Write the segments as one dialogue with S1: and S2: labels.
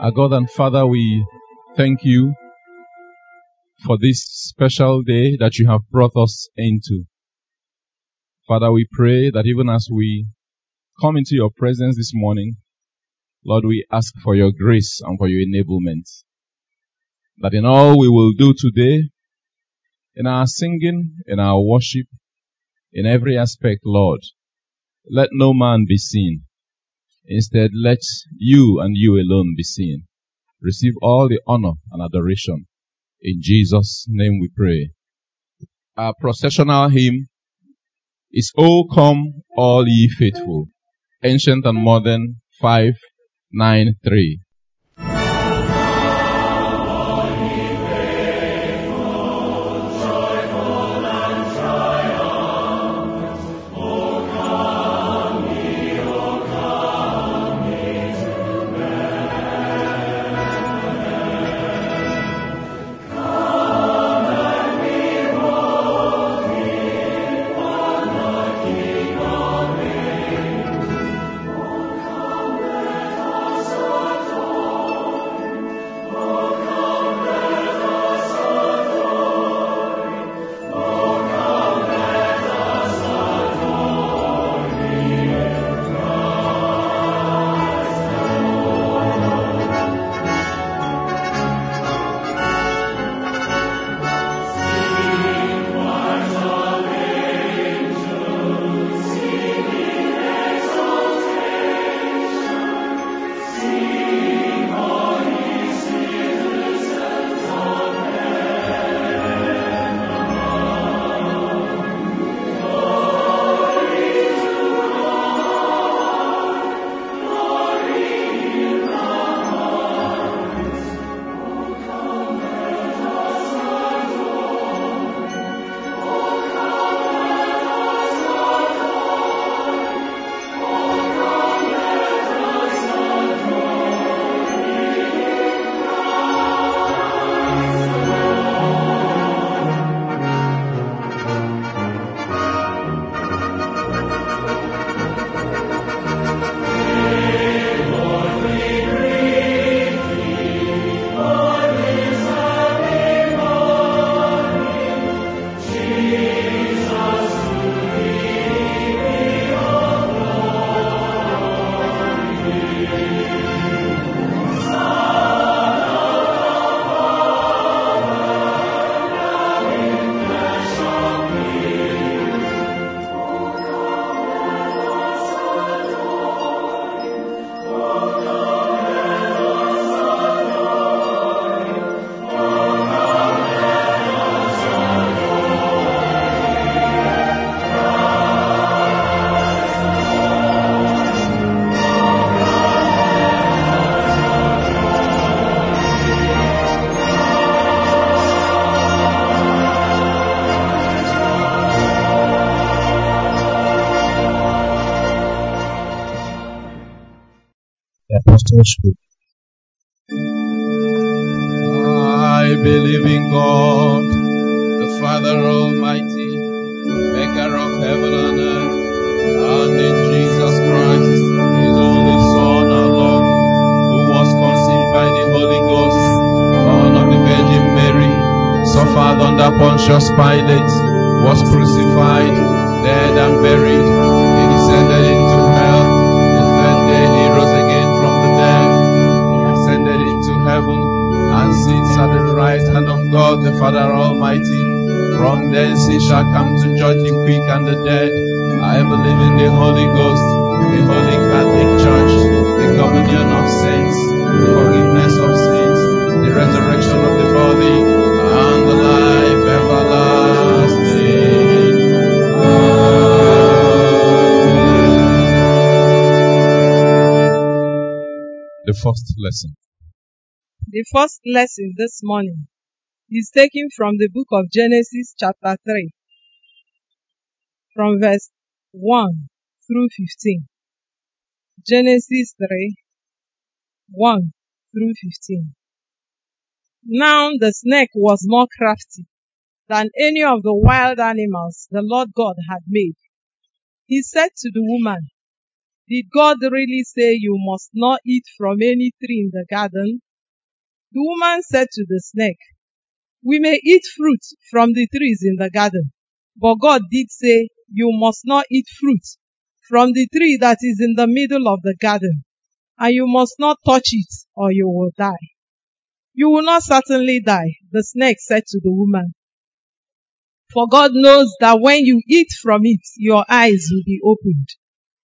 S1: Our God and Father, we thank you for this special day that you have brought us into. Father, we pray that even as we come into your presence this morning, Lord, we ask for your grace and for your enablement. That in all we will do today, in our singing, in our worship, in every aspect, Lord, let no man be seen. Instead, let you and you alone be seen. Receive all the honor and adoration. In Jesus' name we pray. Our processional hymn is O come all ye faithful. Ancient and modern 593.
S2: Apostoleship.
S1: Lesson.
S3: The first lesson this morning is taken from the book of Genesis, chapter 3, from verse 1 through 15. Genesis 3, 1 through 15. Now the snake was more crafty than any of the wild animals the Lord God had made. He said to the woman, Did God really say you must not eat from any tree in the garden? The woman said to the snake, We may eat fruit from the trees in the garden, but God did say you must not eat fruit from the tree that is in the middle of the garden, and you must not touch it or you will die. You will not certainly die, the snake said to the woman. For God knows that when you eat from it, your eyes will be opened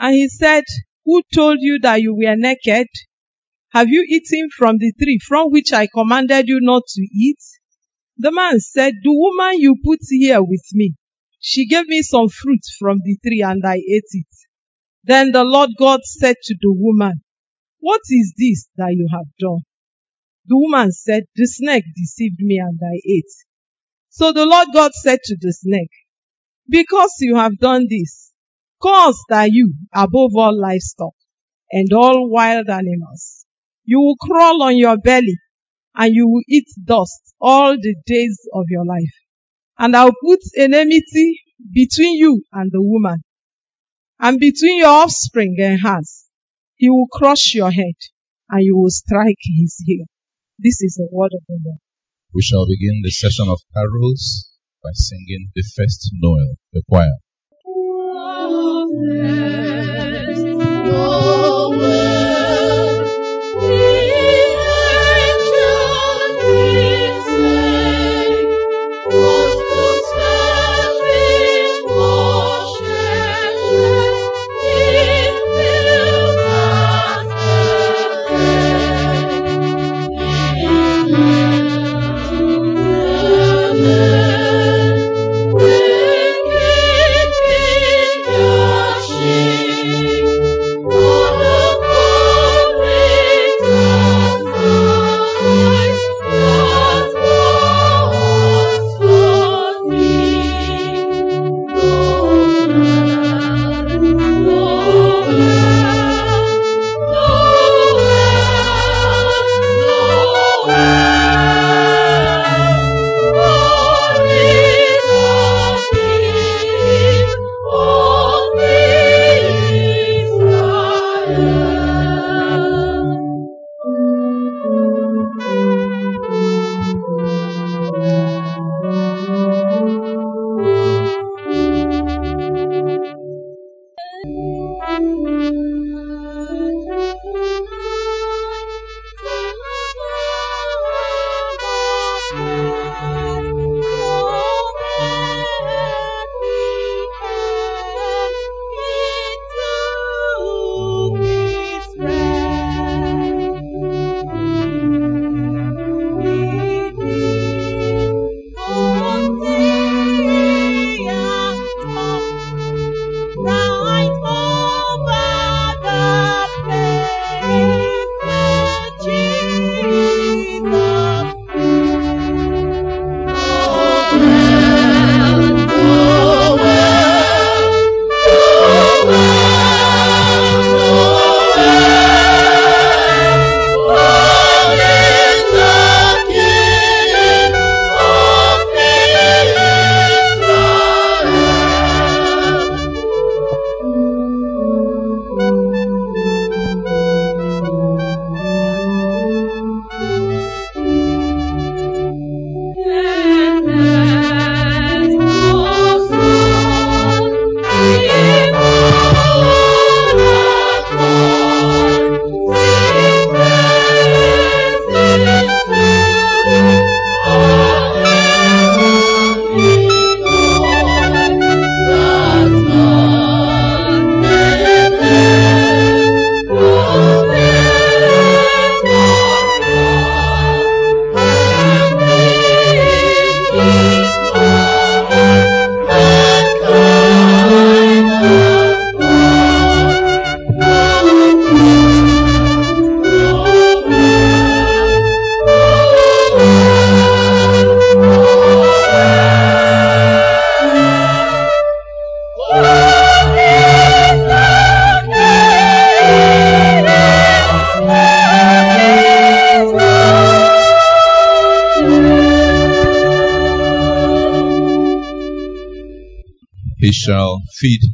S3: And he said, Who told you that you were naked? Have you eaten from the tree from which I commanded you not to eat? The man said, The woman you put here with me, she gave me some fruit from the tree and I ate it. Then the Lord God said to the woman, What is this that you have done? The woman said, The snake deceived me and I ate. So the Lord God said to the snake, Because you have done this, cursed are you above all livestock and all wild animals. You will crawl on your belly and you will eat dust all the days of your life. And I'll put enmity between you and the woman and between your offspring and hers. He will crush your head and you will strike his heel. This is the word of the Lord.
S1: We shall begin the session of carols by singing the first Noel, the choir. 嗯，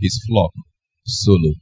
S1: his flock solo.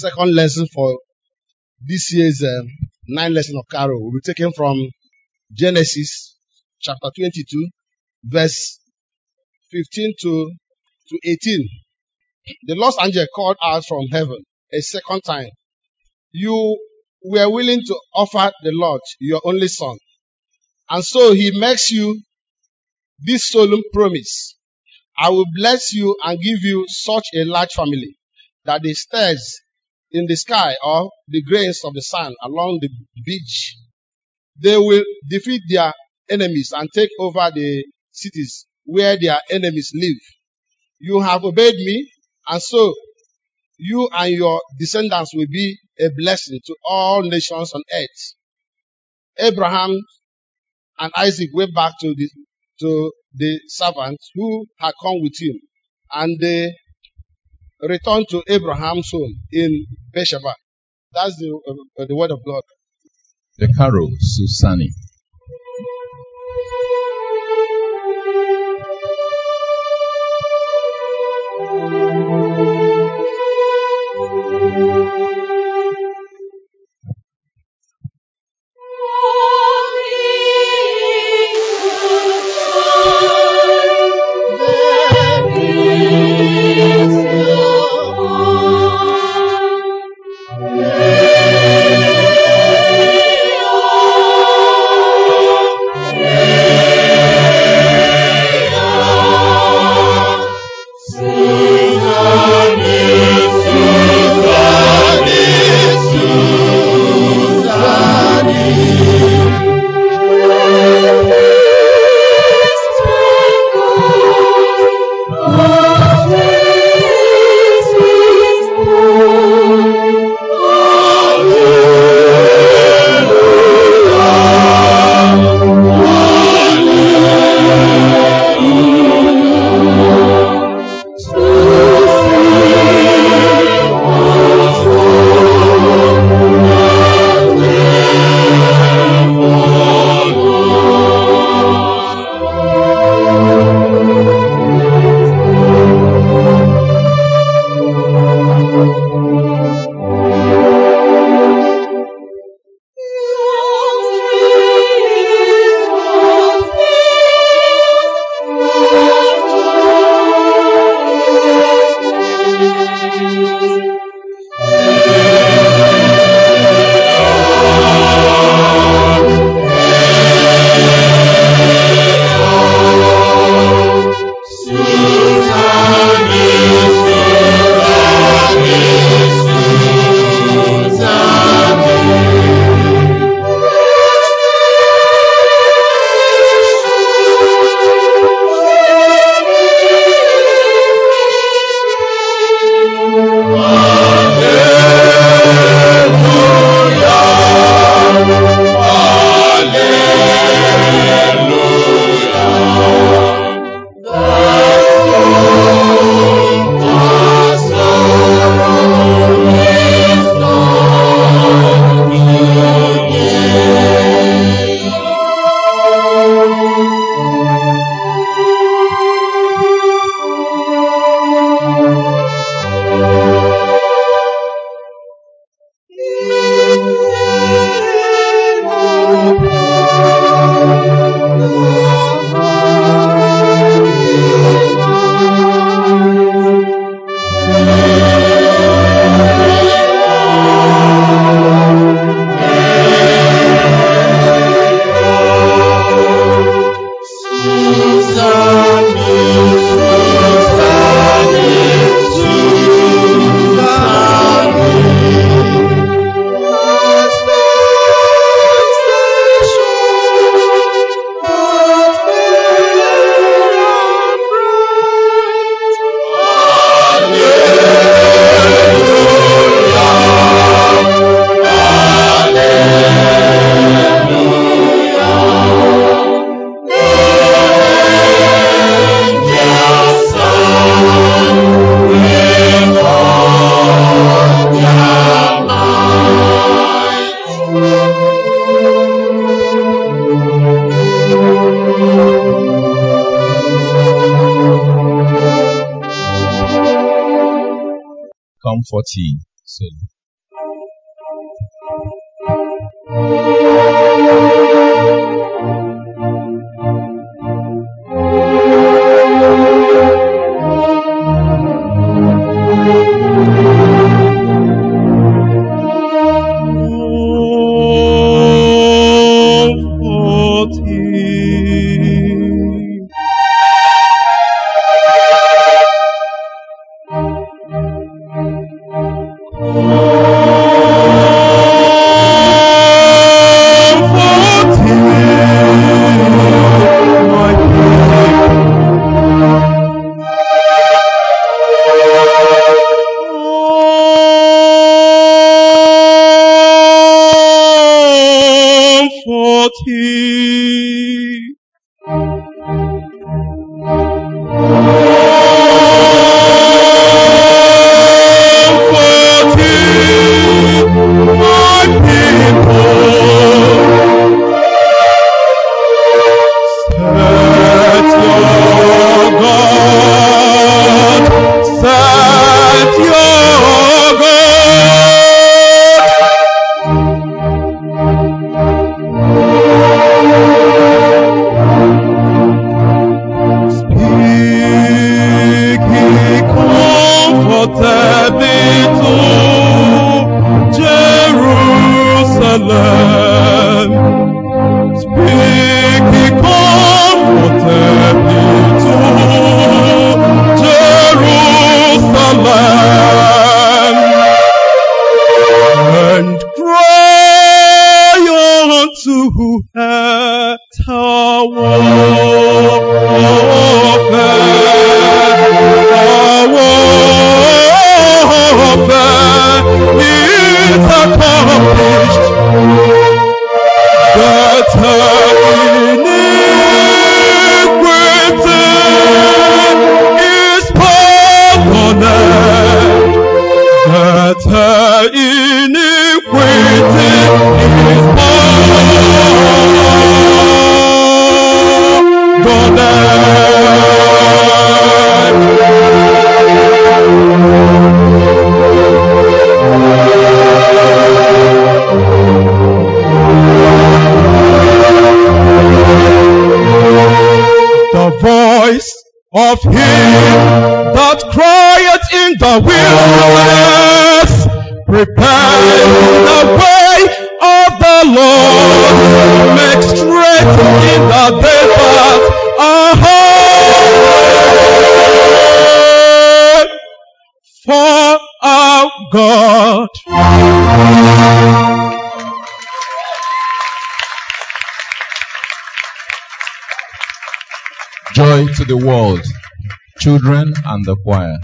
S1: Second lesson
S4: for this year's um, nine lesson of Carol will be taken from Genesis chapter 22, verse 15 to, to 18. The Lord's angel called out from heaven a second time. You were willing to offer the Lord your only son. And so he makes you this solemn promise. I will bless you and give you such a large family that the stars in the sky or the grains of the sand along the beach, they will defeat their enemies and take over the cities where their enemies live. You have obeyed me and so you and your descendants will be a blessing to all nations on earth. Abraham and Isaac went back to the, to the servants who had come with him and they returned to Abraham's home in Beersheba. That's the, uh, the word of God.
S1: The Carol Susani.
S5: 14 Oti. of him that crieth in the wilderness, prepare the
S6: world, children and the choir.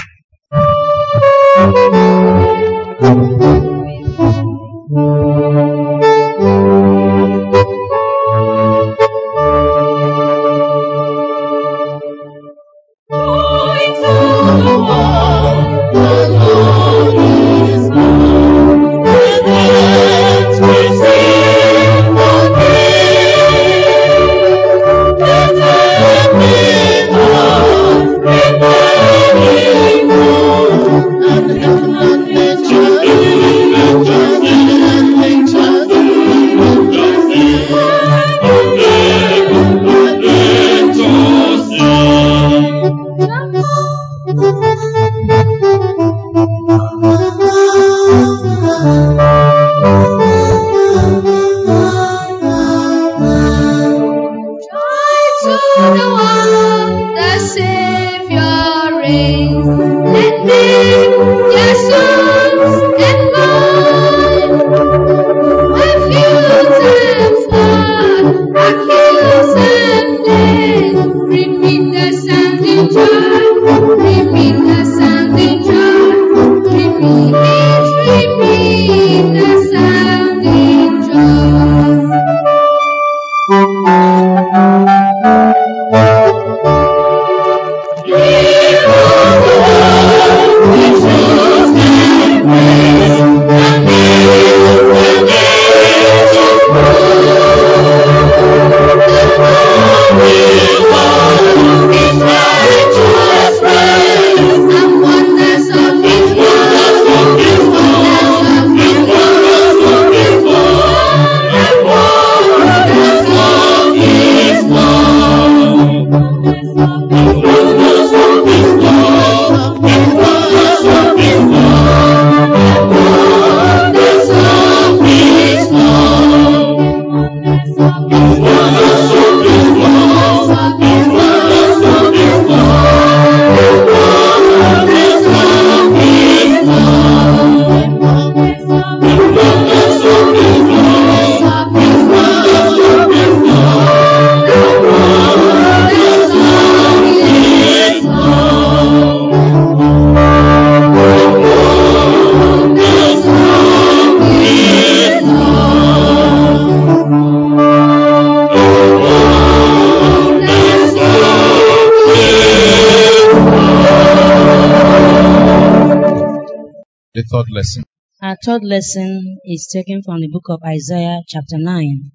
S2: Lesson?
S7: Our third lesson is taken from the book of Isaiah chapter 9,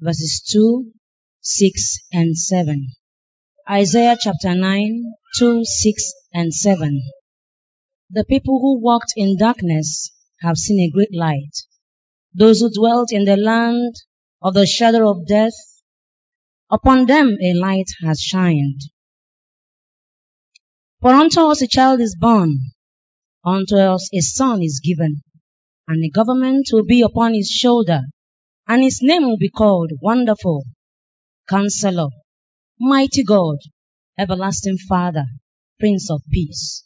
S7: verses 2, 6, and 7. Isaiah chapter 9, 2, 6, and 7. The people who walked in darkness have seen a great light. Those who dwelt in the land of the shadow of death, upon them a light has shined. For unto us a child is born, unto us a son is given, and the government will be upon his shoulder, and his name will be called Wonderful, Counselor, Mighty God, Everlasting Father, Prince of Peace.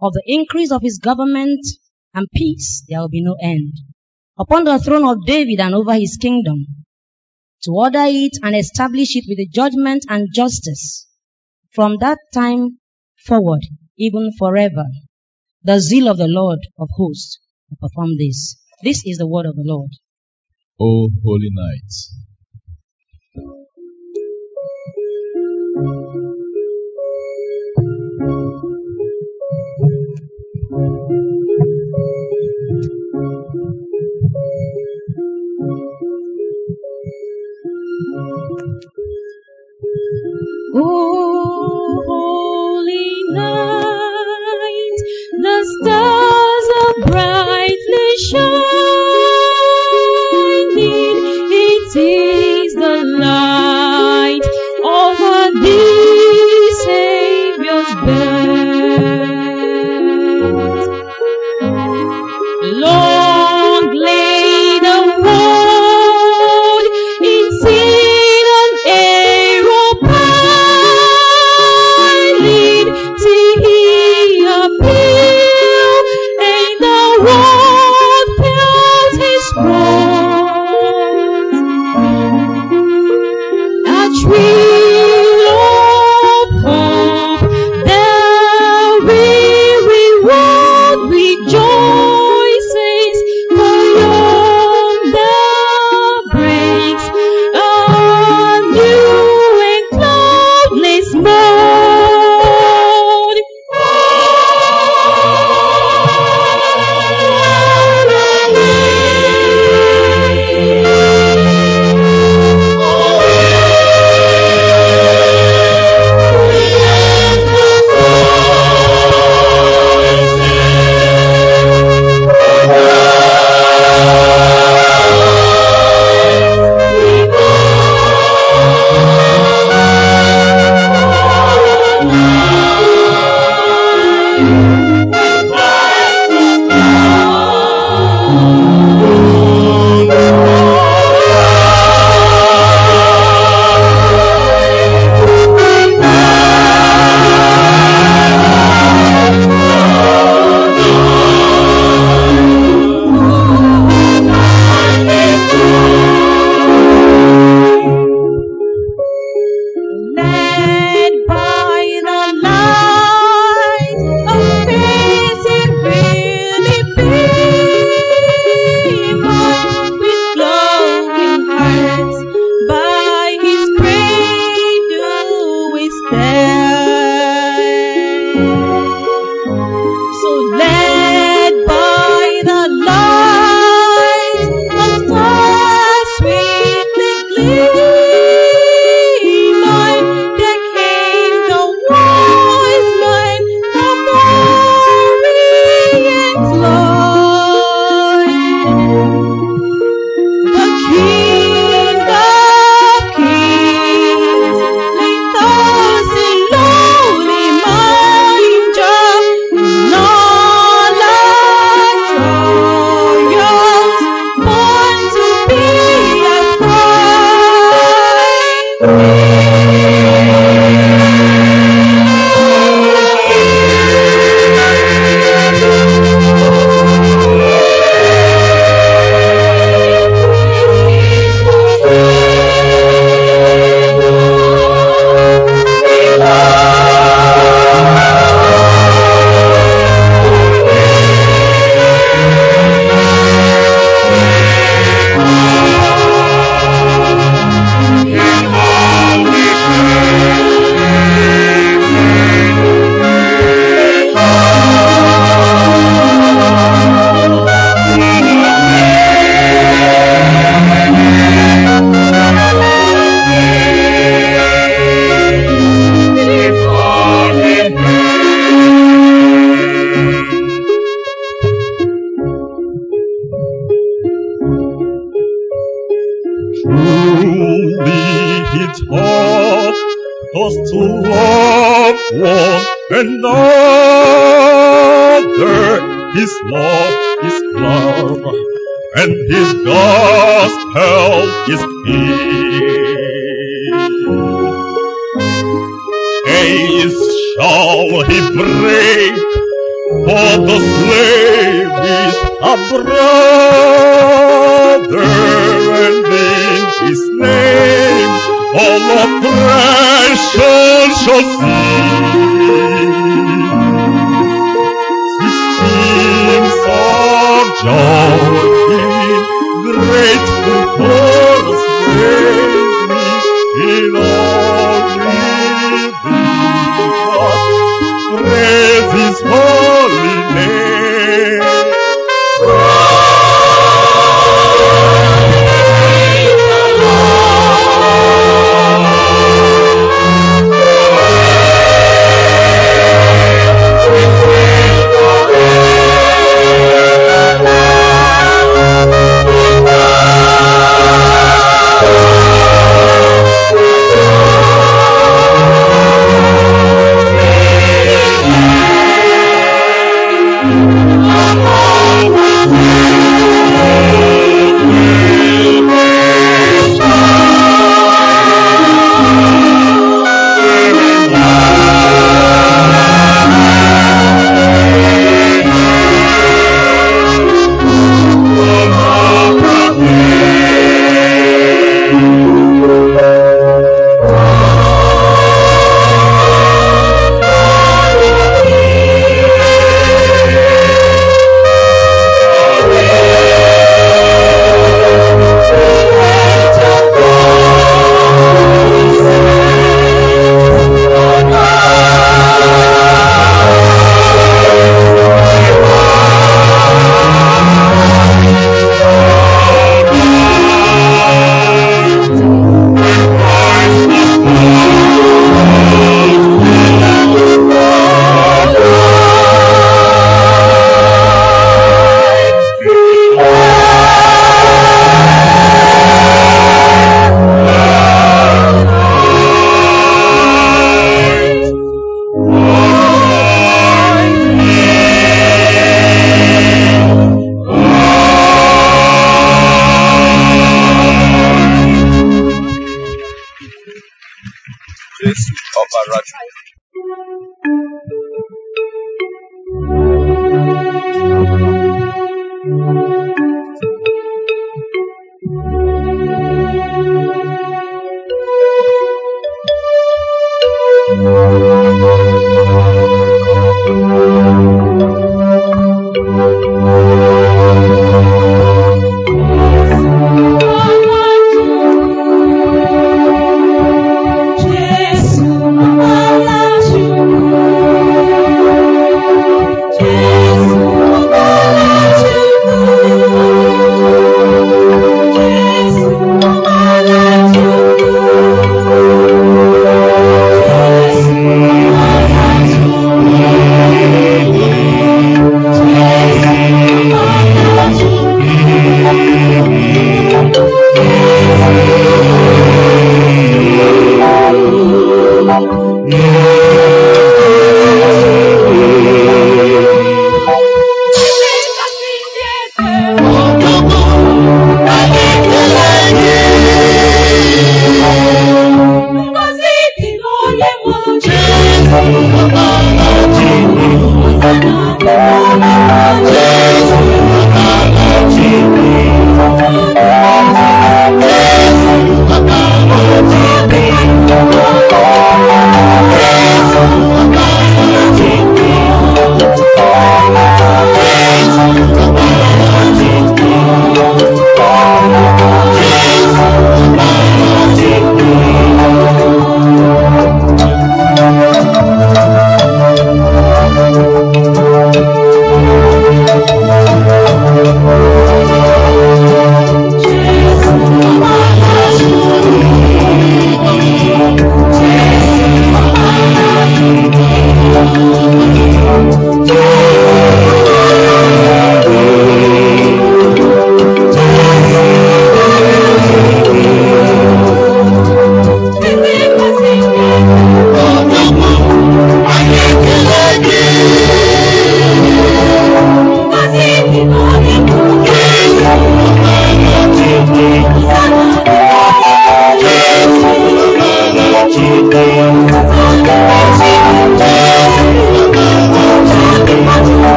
S7: Of the increase of his government and peace there will be no end. Upon the throne of David and over his kingdom, to order it and establish it with the judgment and justice. From that time forward, even forever, the zeal of the Lord of hosts will perform this. This is the word of the Lord.
S2: O holy night.
S1: Oh, brightly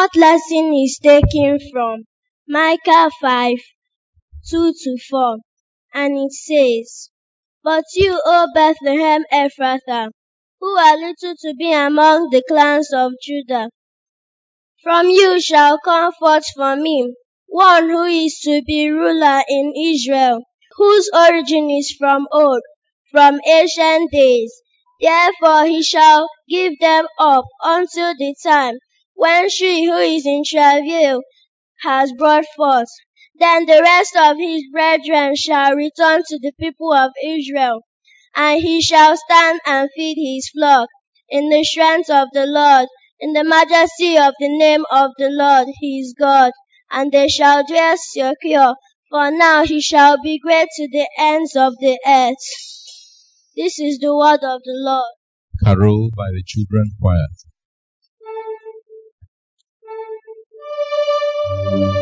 S1: fourth lesson
S8: is taken from Micah 5 2 to 4, and it says, But you, O Bethlehem Ephrathah, who are little to be among the clans of Judah, from you shall come forth for me one who is to be ruler in Israel, whose origin is from old, from ancient days. Therefore he shall give them up until the time when she who is in travail has brought forth. Then the rest of his brethren shall return to the people of Israel, and he shall stand and feed his flock in the strength of the Lord, in the majesty of the name of the Lord his God, and they shall dwell secure, for now he shall be great to the ends of the earth. This is the word of the Lord.
S1: Carol by the children choir.
S6: Christ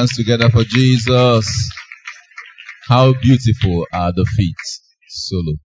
S1: hands together for Jesus. How beautiful are the feet. Solo.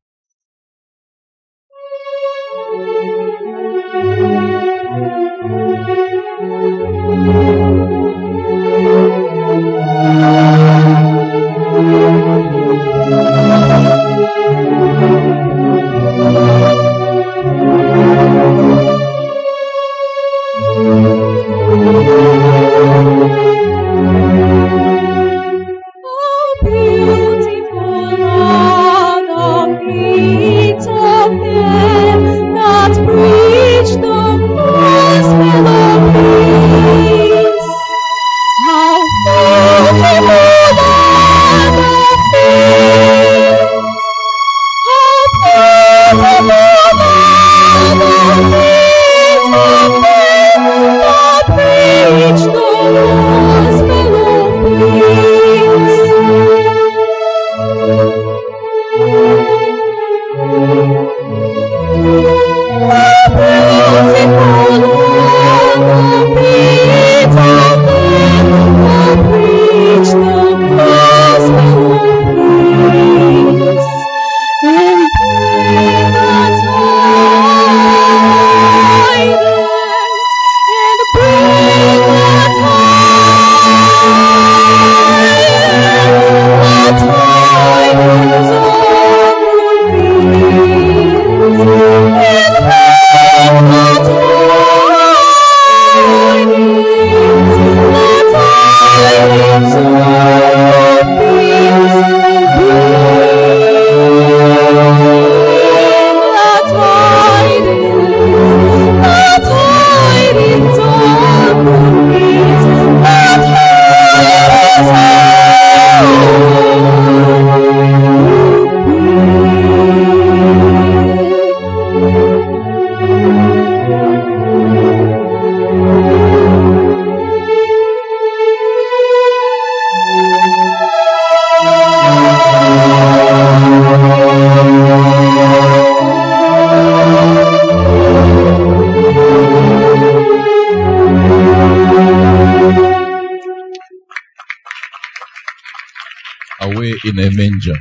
S1: in a manger.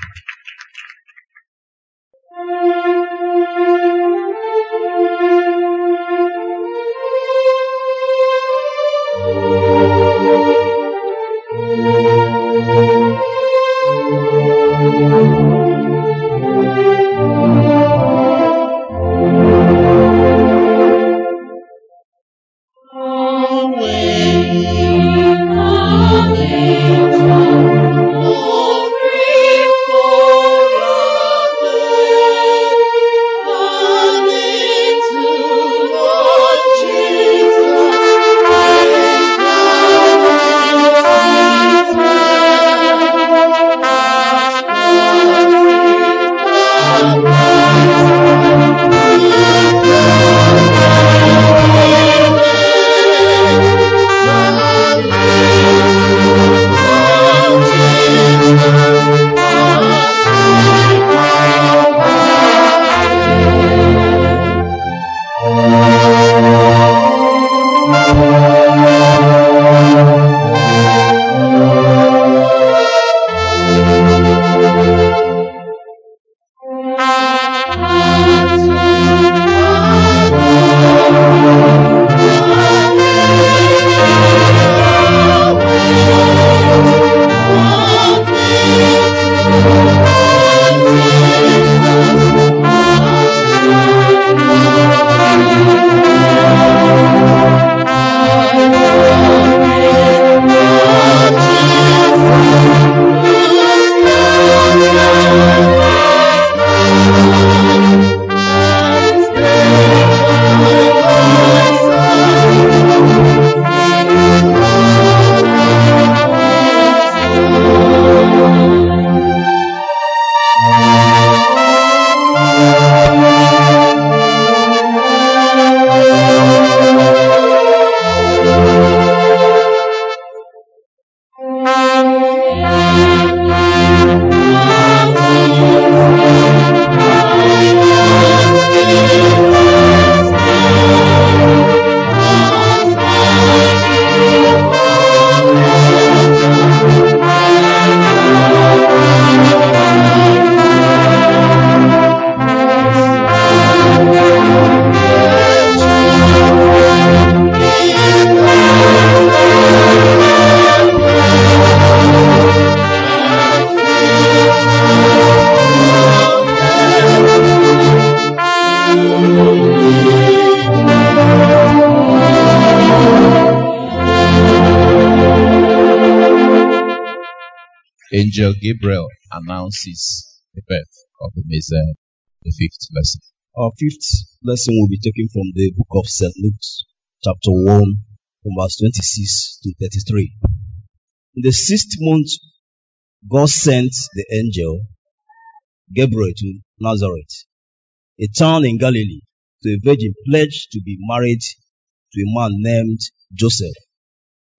S5: Gabriel announces the birth of the Messiah, the fifth lesson.
S9: Our fifth lesson will be taken from the book of St. Luke, chapter 1, from verse 26 to 33. In the sixth month, God sent the angel Gabriel to Nazareth, a town in Galilee, to a virgin pledged to be married to a man named Joseph,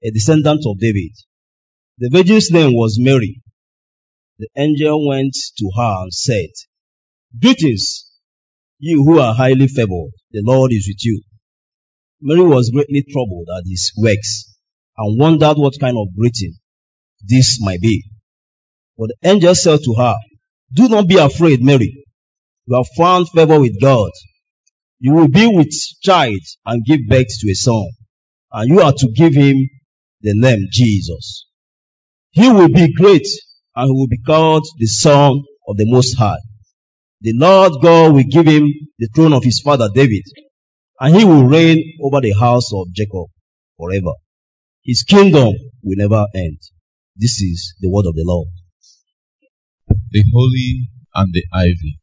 S9: a descendant of David. The virgin's name was Mary. The angel went to her and said, Greetings, you who are highly favored, the Lord is with you. Mary was greatly troubled at his works and wondered what kind of greeting this might be. But the angel said to her, Do not be afraid, Mary. You have found favor with God. You will be with child and give birth to a son, and you are to give him the name Jesus. He will be great and he will be called the Son of the Most High. The Lord God will give him the throne of his father David, and he will reign over the house of Jacob forever. His kingdom will never end. This is the word of the Lord.
S5: The holly and the ivy.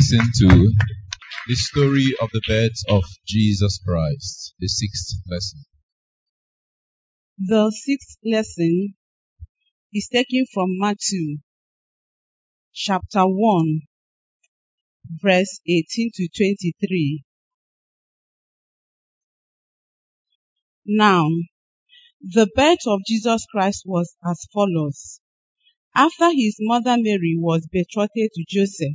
S2: Listen to the story of the birth of Jesus Christ, the sixth lesson.
S10: The sixth lesson is taken from Matthew chapter 1 verse 18 to 23. Now, the birth of Jesus Christ was as follows. After his mother Mary was betrothed to Joseph,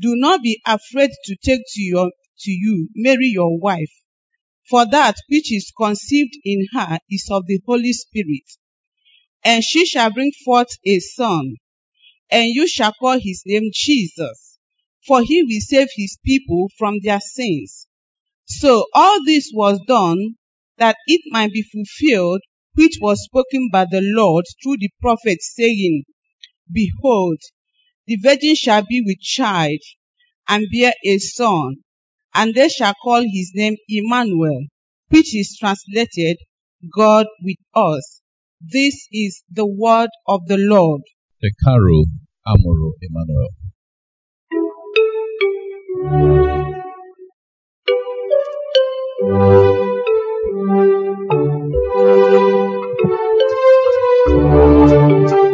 S10: do not be afraid to take to your to you Mary your wife, for that which is conceived in her is of the Holy Spirit. And she shall bring forth a son, and you shall call his name Jesus, for he will save his people from their sins. So all this was done that it might be fulfilled which was spoken by the Lord through the prophet saying, Behold, the virgin shall be with child and bear a son, and they shall call his name Emmanuel, which is translated God with us. This is the word of the Lord.
S2: The carol Amoro Emmanuel.
S1: Thank you.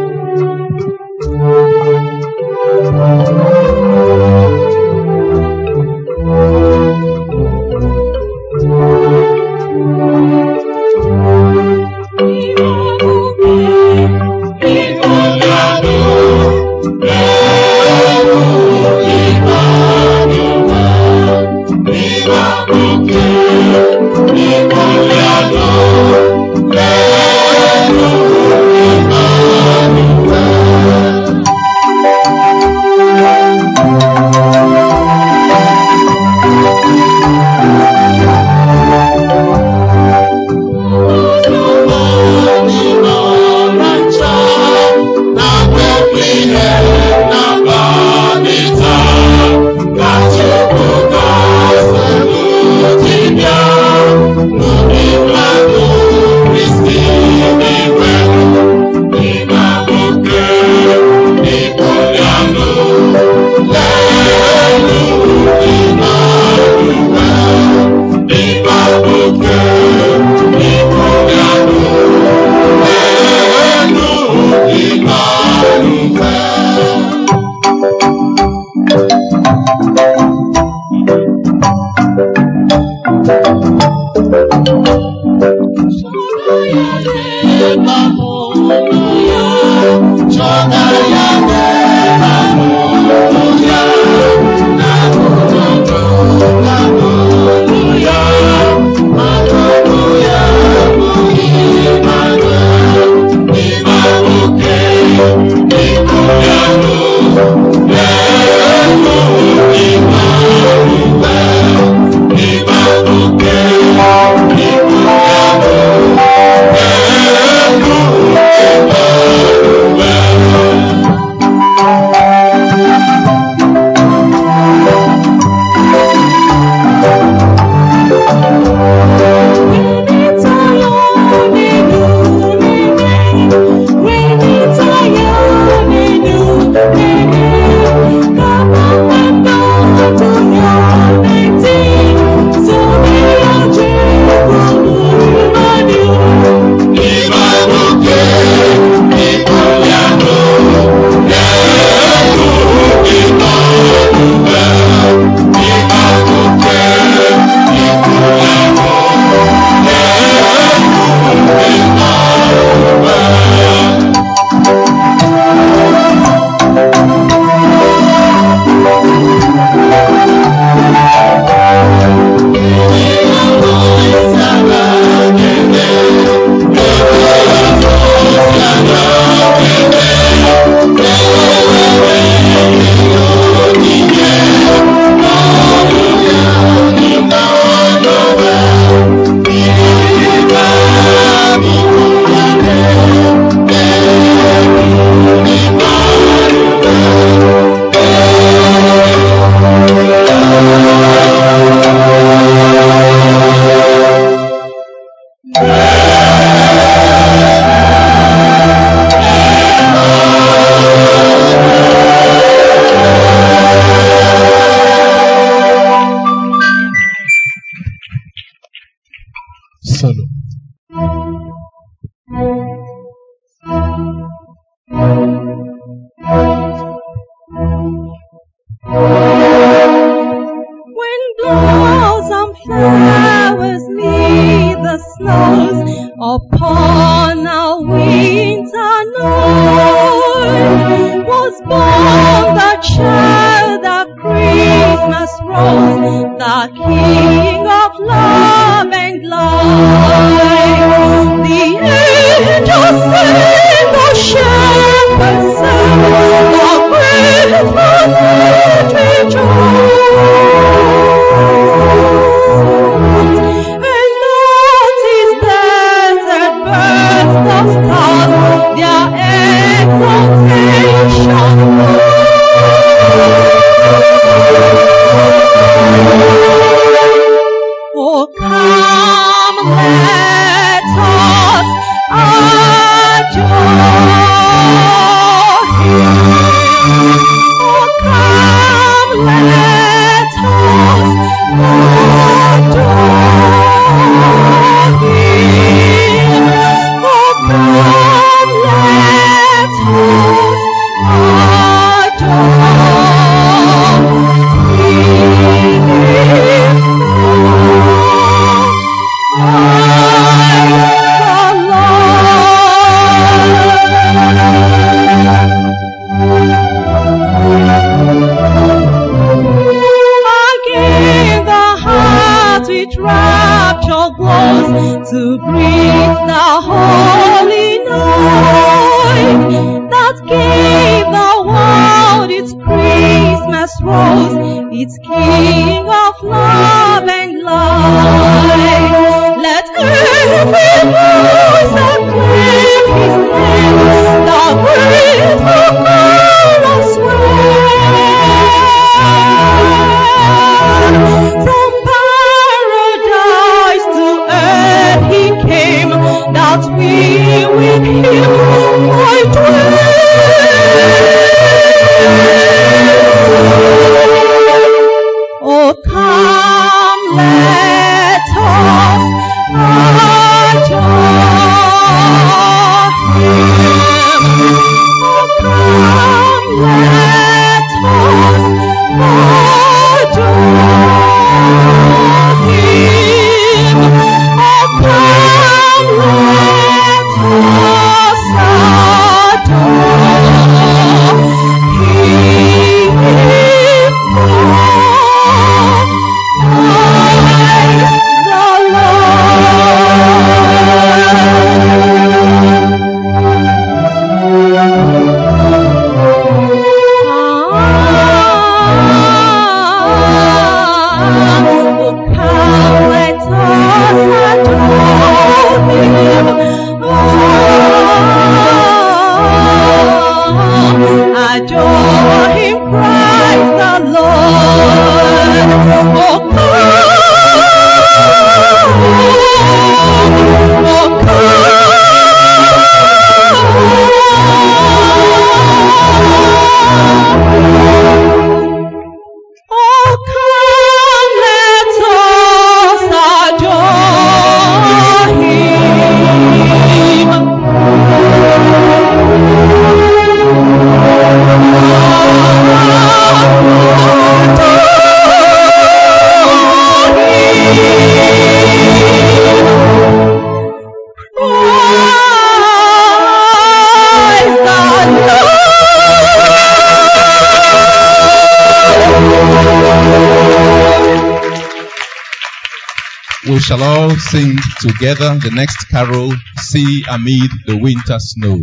S1: Together the next carol, See Amid the Winter Snow.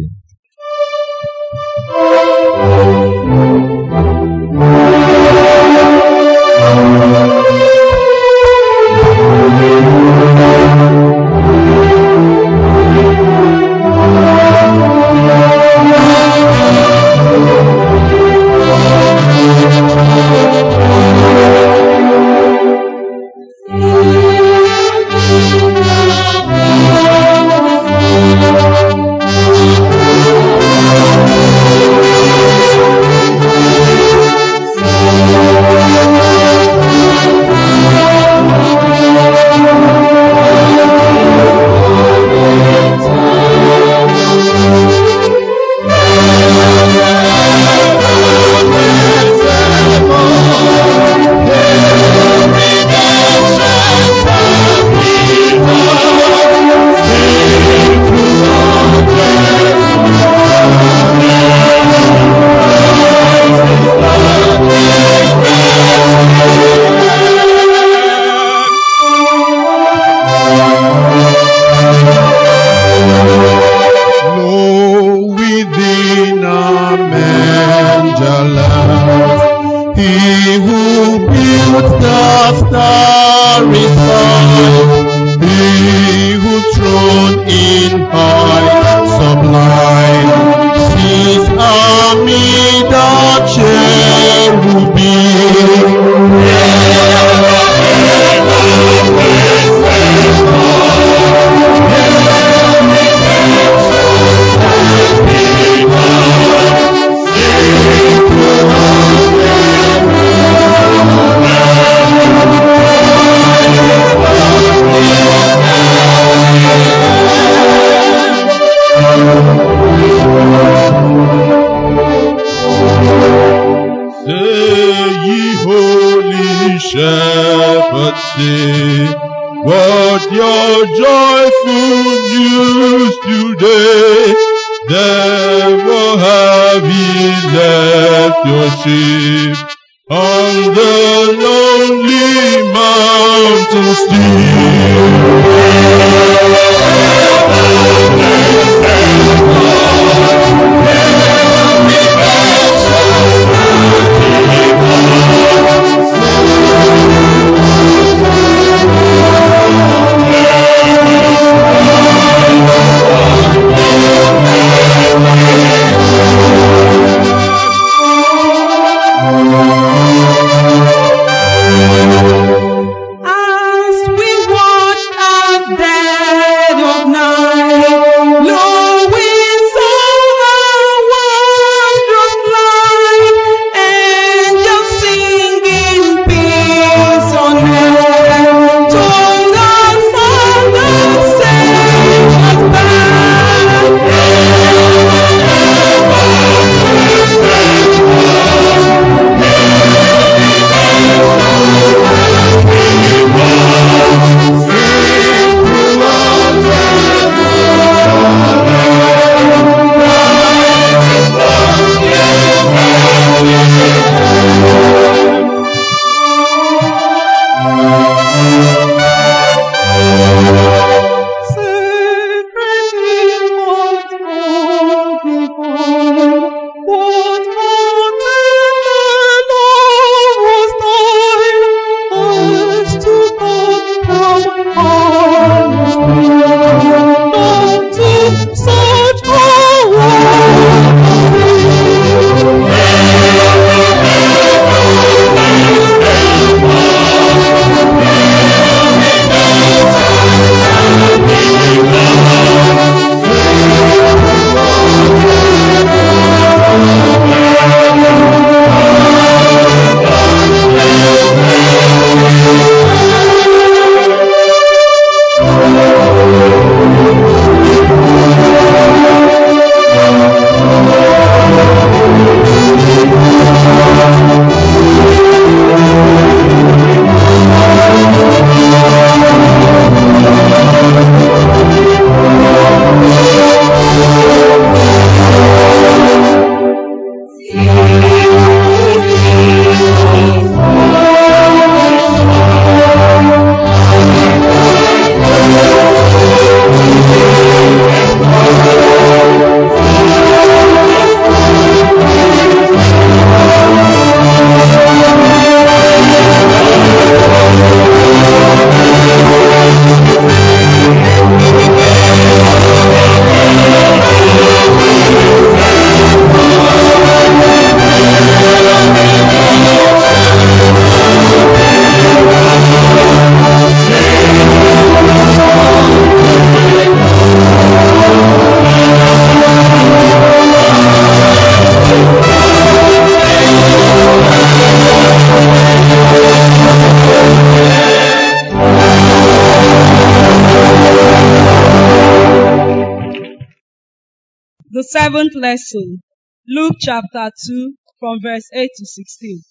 S3: Seventh lesson, Luke chapter 2, from verse 8 to 16.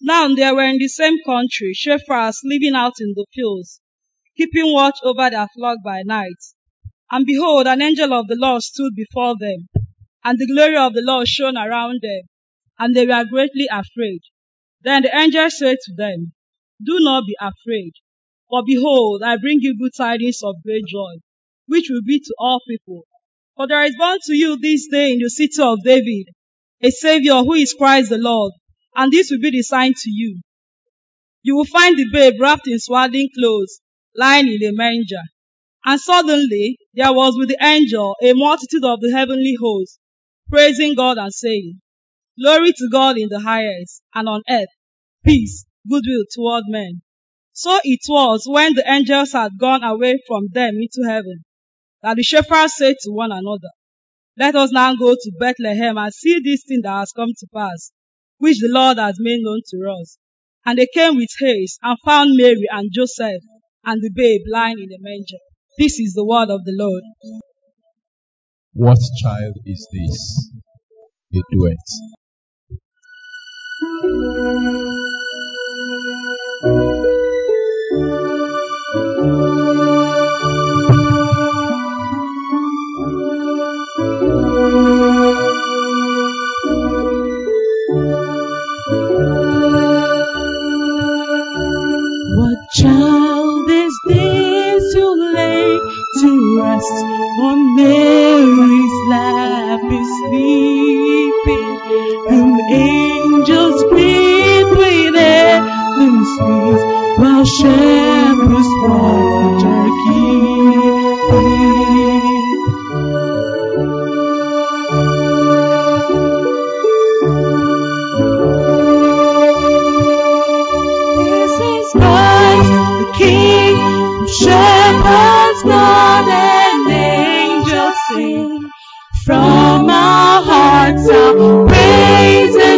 S3: Now there were in the same country shepherds living out in the fields, keeping watch over their flock by night. And behold, an angel of the Lord stood before them, and the glory of the Lord shone around them, and they were greatly afraid. Then the angel said to them, Do not be afraid, for behold, I bring you good tidings of great joy, which will be to all people. For there is born to you this day in the city of David a Savior who is Christ the Lord, and this will be the sign to you. You will find the babe wrapped in swaddling clothes, lying in a manger. And suddenly there was with the angel a multitude of the heavenly hosts, praising God and saying, Glory to God in the highest, and on earth peace, goodwill toward men. So it was when the angels had gone away from them into heaven, that the shepherds said to one another, Let us now go to Bethlehem and see this thing that has come to pass, which the Lord has made known to us. And they came with haste and found Mary and Joseph and the babe lying in the manger. This is the word of the Lord.
S1: What child is this?
S11: They do it. rest on Mary's lap is sleeping, whom angels greet with heaven's peace, while shepherds watch her keep.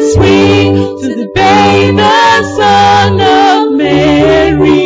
S11: We to the babe the son of Mary.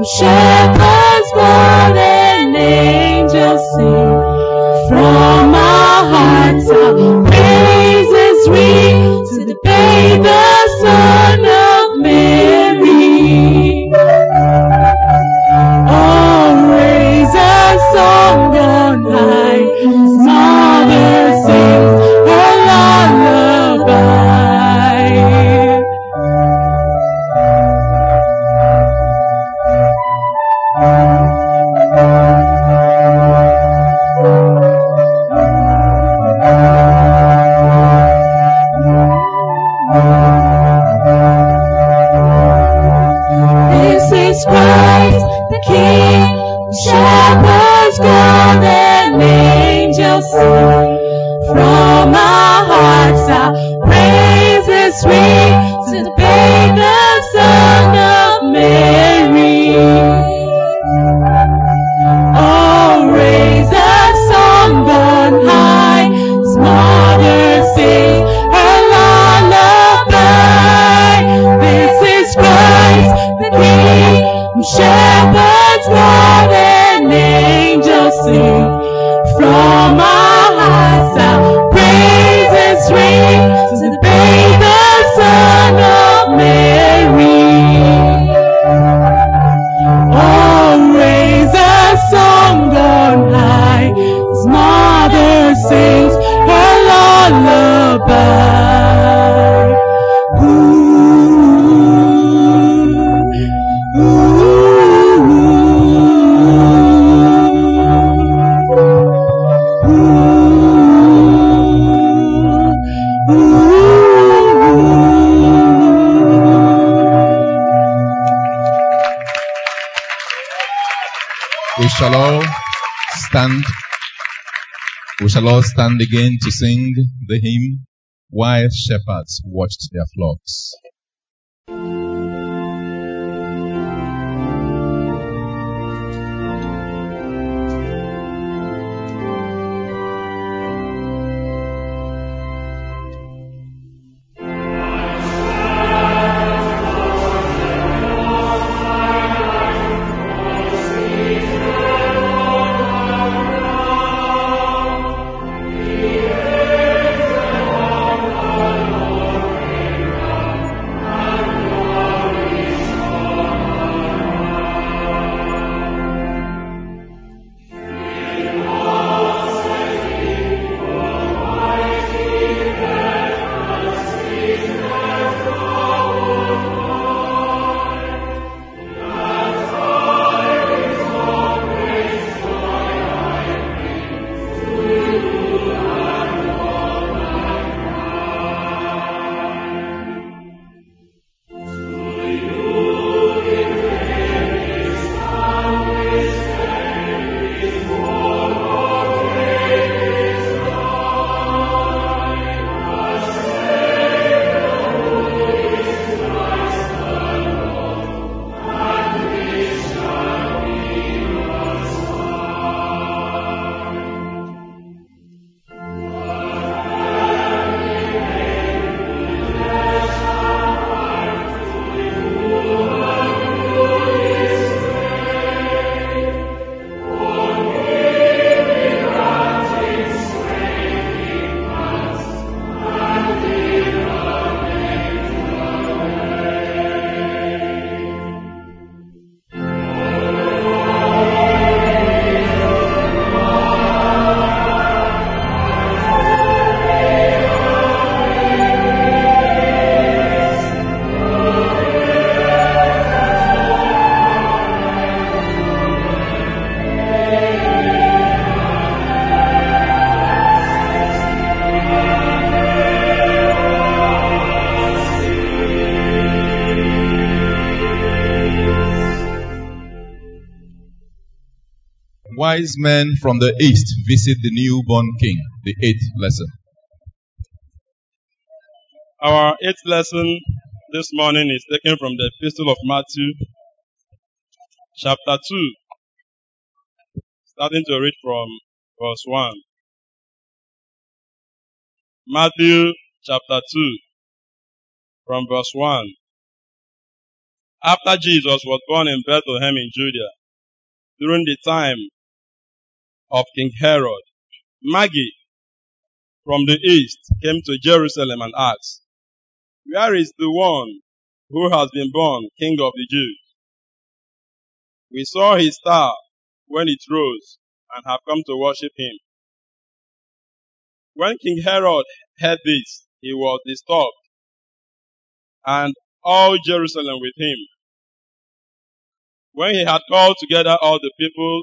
S11: The shepherds born and angels sing. From our hearts our praises ring to the
S1: baby. shall all stand again to sing the hymn, While Shepherds Watched Their Flocks. Wise men from the east visit the newborn king. The eighth lesson.
S12: Our eighth lesson this morning is taken from the Epistle of Matthew, chapter 2, starting to read from verse 1. Matthew chapter 2, from verse 1. After Jesus was born in Bethlehem in Judea, during the time of King Herod, Magi from the east came to Jerusalem and asked, Where is the one who has been born King of the Jews? We saw his star when it rose and have come to worship him. When King Herod heard this, he was disturbed, and all Jerusalem with him. When he had called together all the people,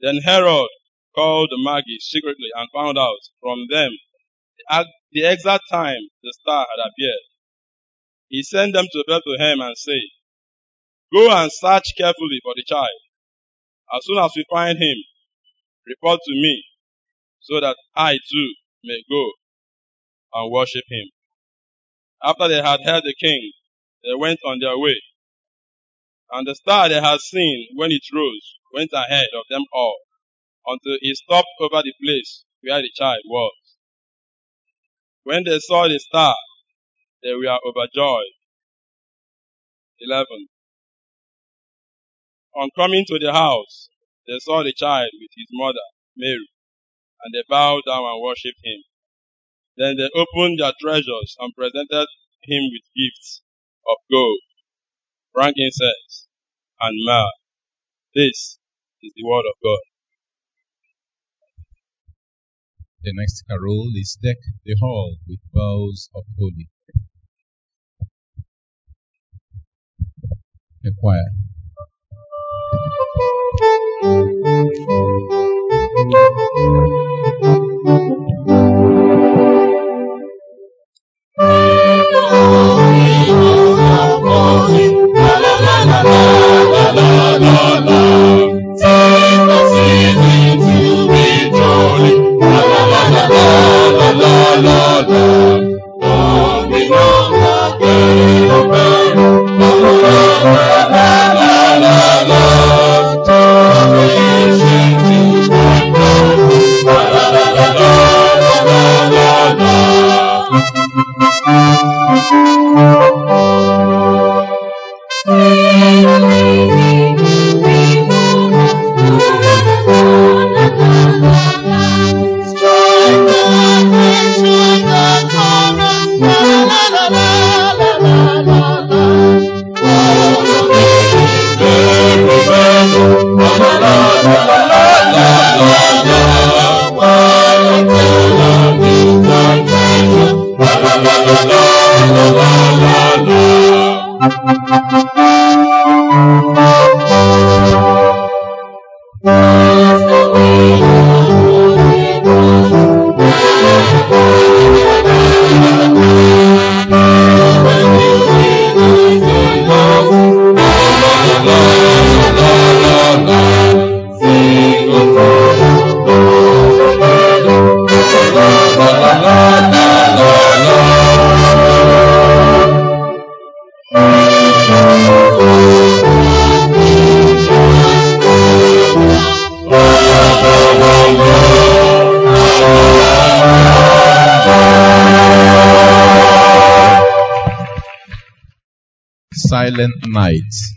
S12: Then Herod called the Magi secretly and found out from them the exact time the star had appeared. He sent them to Bethlehem and said, Go and search carefully for the child. As soon as we find him, report to me, so that I too may go and worship him. After they had heard the king, they went on their way. And the star they had seen when it rose went ahead of them all until it stopped over the place where the child was. When they saw the star, they were overjoyed. 11. On coming to the house, they saw the child with his mother, Mary, and they bowed down and worshipped him. Then they opened their treasures and presented him with gifts of gold, frankincense, and myrrh. This is the word of God.
S1: The next carol is Deck the Hall with Boughs of Holly. The choir
S5: la la la la la. Silent Night.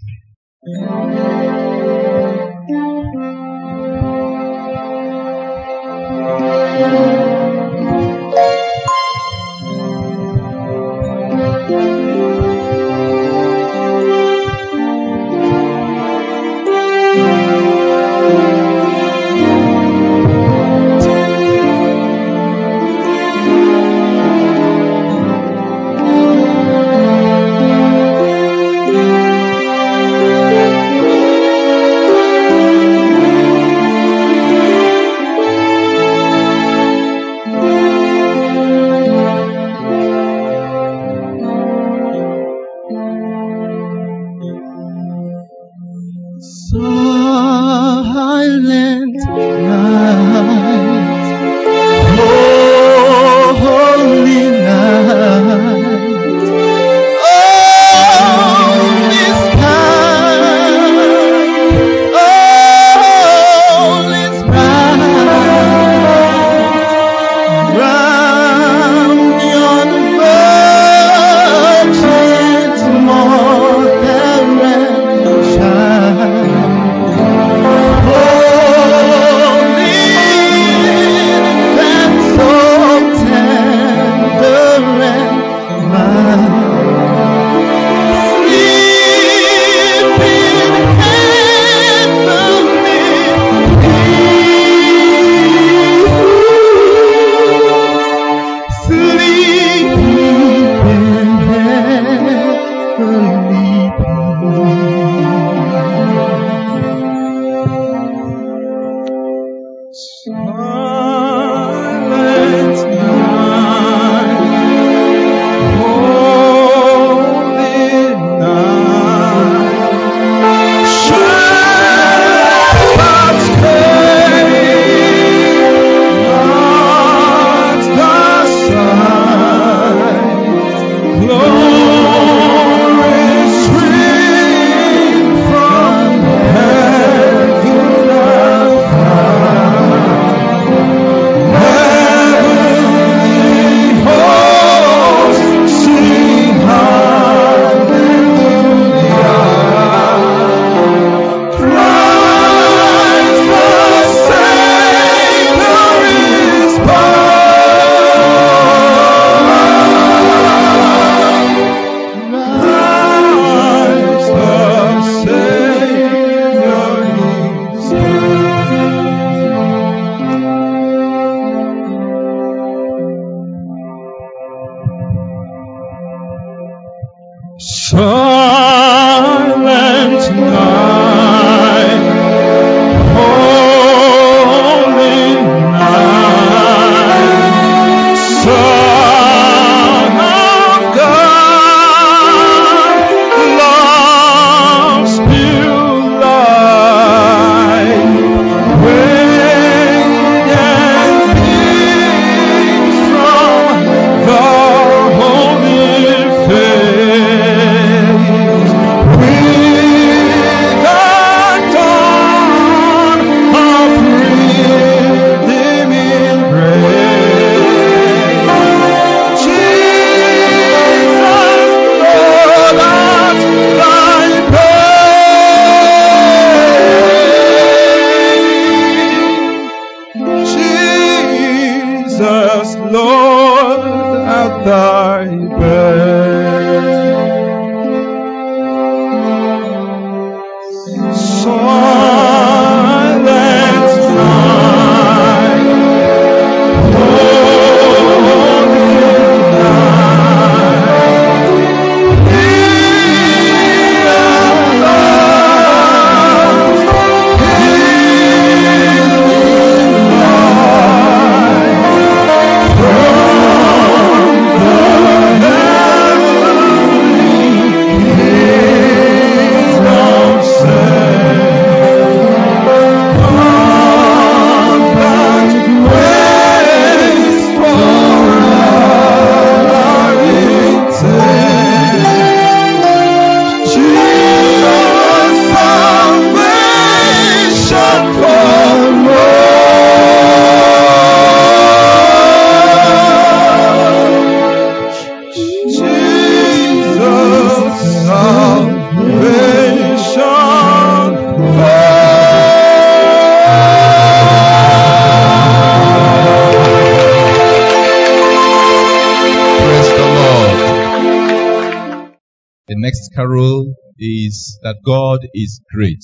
S5: That
S1: God is great.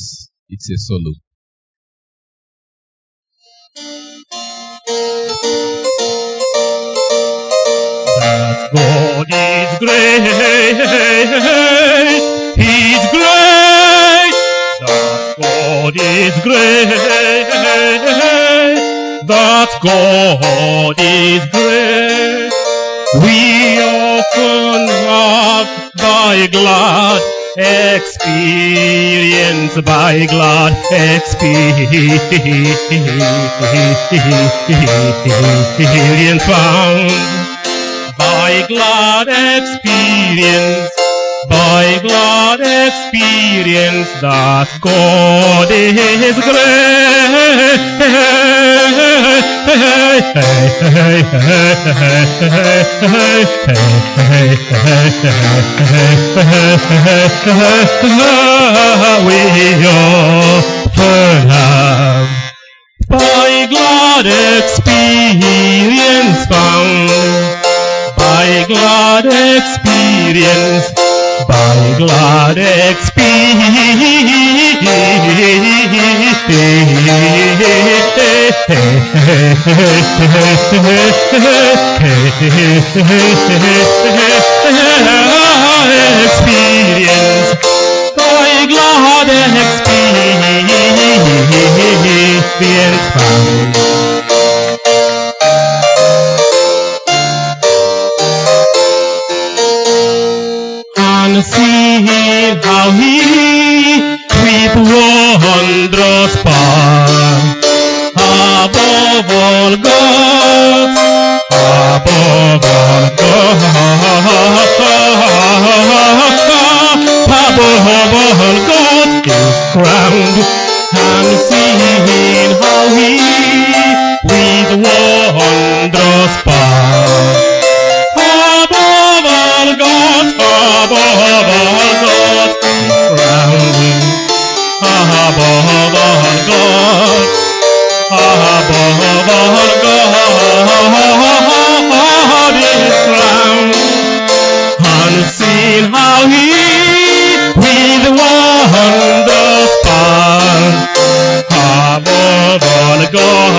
S1: It's a solo.
S5: That God is great, He's great. That God is great, that God is great. We often have by glad experience, by glad experience. Found by glad experience, by glad experience that God is great. We often have by glad experience found, by glad experience, Baglar experience. Baglar experience. thou me with wondrous power. Above all God, above all God,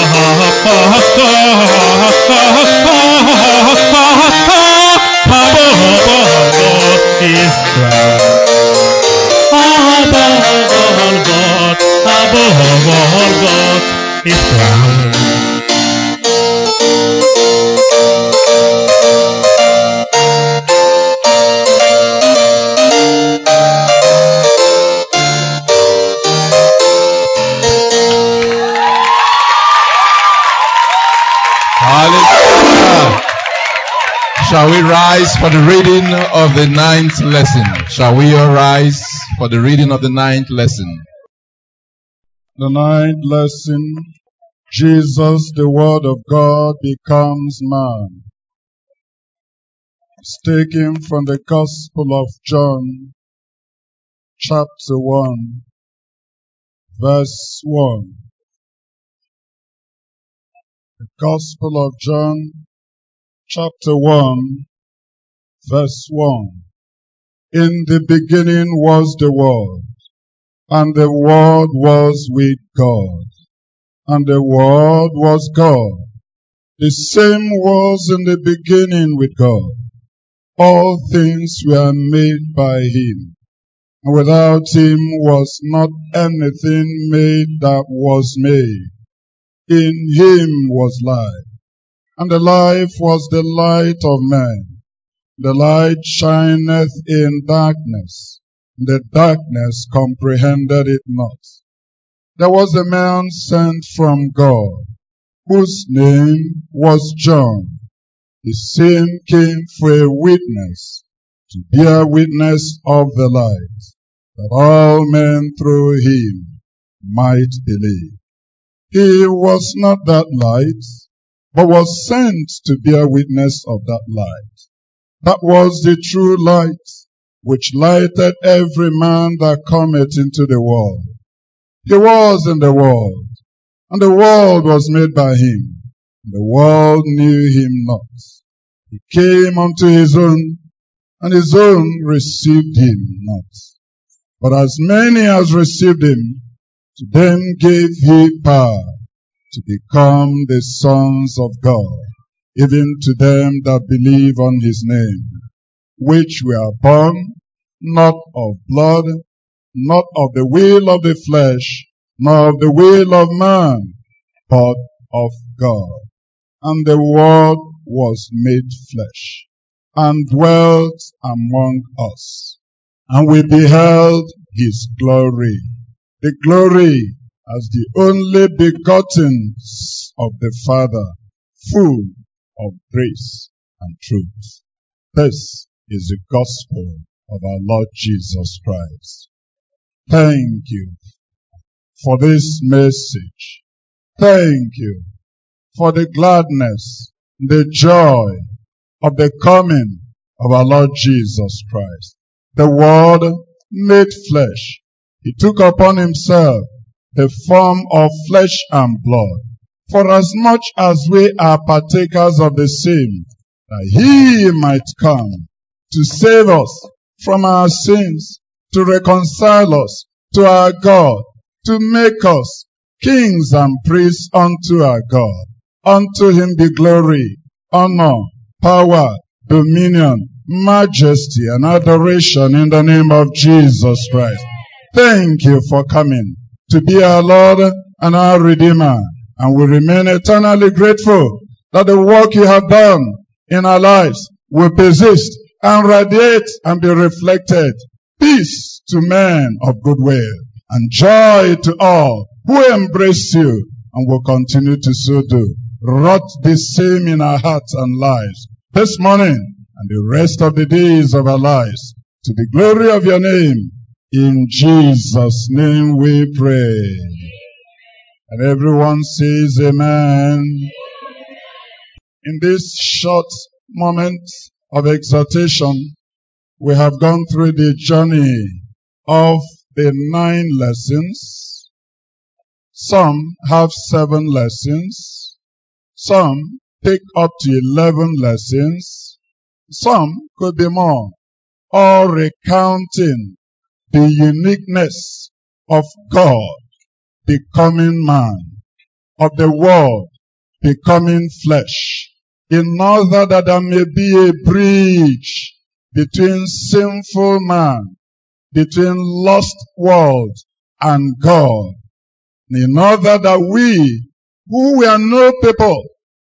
S5: above all God is crowned.
S1: Shall we rise for the reading of the ninth lesson? Shall we all rise for the reading of the ninth lesson?
S13: The ninth lesson, Jesus, the Word of God, becomes man. It's taken from the Gospel of John, chapter 1, verse 1. The Gospel of John, chapter 1, verse 1. In the beginning was the Word, and the Word was with God, and the Word was God. The same was in the beginning with God. All things were made by Him, and without Him was not anything made that was made. In Him was life, and the life was the light of men. The light shineth in darkness, and the darkness comprehended it not. There was a man sent from God, whose name was John. The same came for a witness, to bear witness of the light, that all men through him might believe. He was not that light, but was sent to bear witness of that light. That was the true light, which lighted every man that cometh into the world. He was in the world, and the world was made by him. and The world knew him not. He came unto his own, and his own received him not. But as many as received him, to them gave he power to become the sons of God, even to them that believe on his name, which were born not of blood, not of the will of the flesh, nor of the will of man, but of God. And the Word was made flesh, and dwelt among us. And we beheld his glory, the glory as the only begotten of the Father, full of grace and truth. This is the gospel of our Lord Jesus Christ. Thank you for this message. Thank you for the gladness, the joy of the coming of our Lord Jesus Christ. The Word made flesh. He took upon himself the form of flesh and blood. For as much as we are partakers of the same, that he might come to save us from our sins, to reconcile us to our God, to make us kings and priests unto our God. Unto him be glory, honor, power, dominion, majesty, and adoration in the name of Jesus Christ. Thank you for coming to be our Lord and our Redeemer. And we remain eternally grateful that the work you have done in our lives will persist and radiate and be reflected. Peace to men of goodwill and joy to all who embrace you and will continue to so do. Wrought the same in our hearts and lives this morning and the rest of the days of our lives to the glory of your name. In Jesus' name we pray. And everyone says amen. In this short moment of exhortation, we have gone through the journey of the nine lessons Some have seven lessons. Some take up to 11 lessons. Some could be more. All recounting the uniqueness of God becoming man, of the world becoming flesh, in order that there may be a bridge between sinful man, between lost world and God, in order that we, who were no people,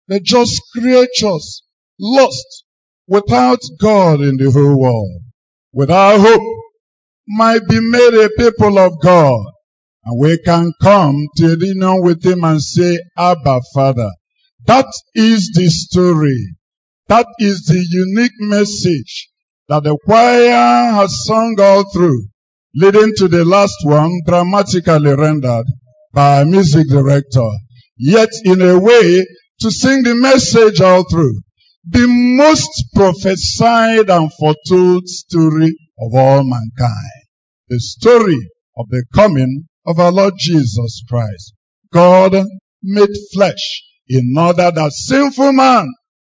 S13: but just creatures, lost, without God in the whole world, without hope, might be made a people of God. And we can come to union with Him and say, Abba, Father. That is the story. That is the unique message that the choir has sung all through, leading to the last one, dramatically rendered by a music director. Yet in a way, to sing the message all through. The most prophesied and foretold story of all mankind. The story of the coming of our Lord Jesus Christ. God made flesh in order that sinful man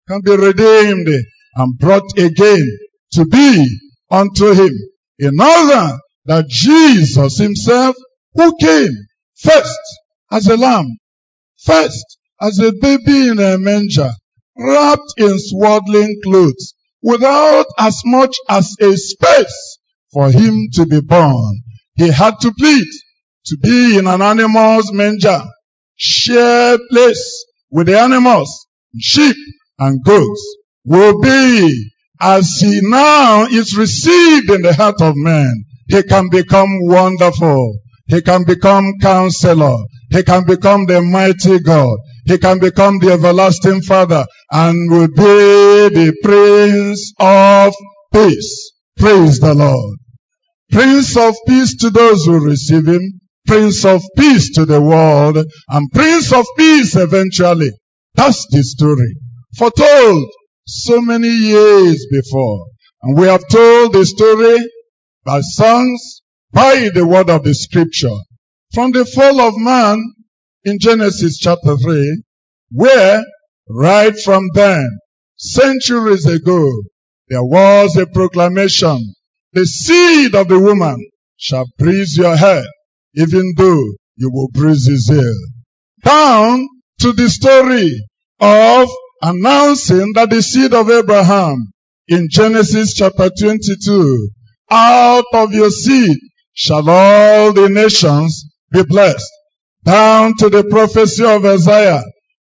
S13: can be redeemed and brought again to be unto him. In order that Jesus himself, who came first as a lamb, first as a baby in a manger, wrapped in swaddling clothes, without as much as a space for him to be born. He had to plead to be in an animal's manger, share place with the animals, sheep and goats, will be as he now is received in the heart of man. He can become wonderful. He can become counselor. He can become the mighty God. He can become the everlasting Father and will be the Prince of Peace. Praise the Lord. Prince of Peace to those who receive Him. Prince of Peace to the world. And Prince of Peace eventually. That's the story. Foretold so many years before. And we have told the story by songs, by the word of the scripture. From the fall of man in Genesis chapter 3, where right from then, centuries ago, there was a proclamation, the seed of the woman shall bruise your head, even though you will bruise his heel. Down to the story of announcing that the seed of Abraham in Genesis chapter 22, out of your seed shall all the nations be blessed. Down to the prophecy of Isaiah,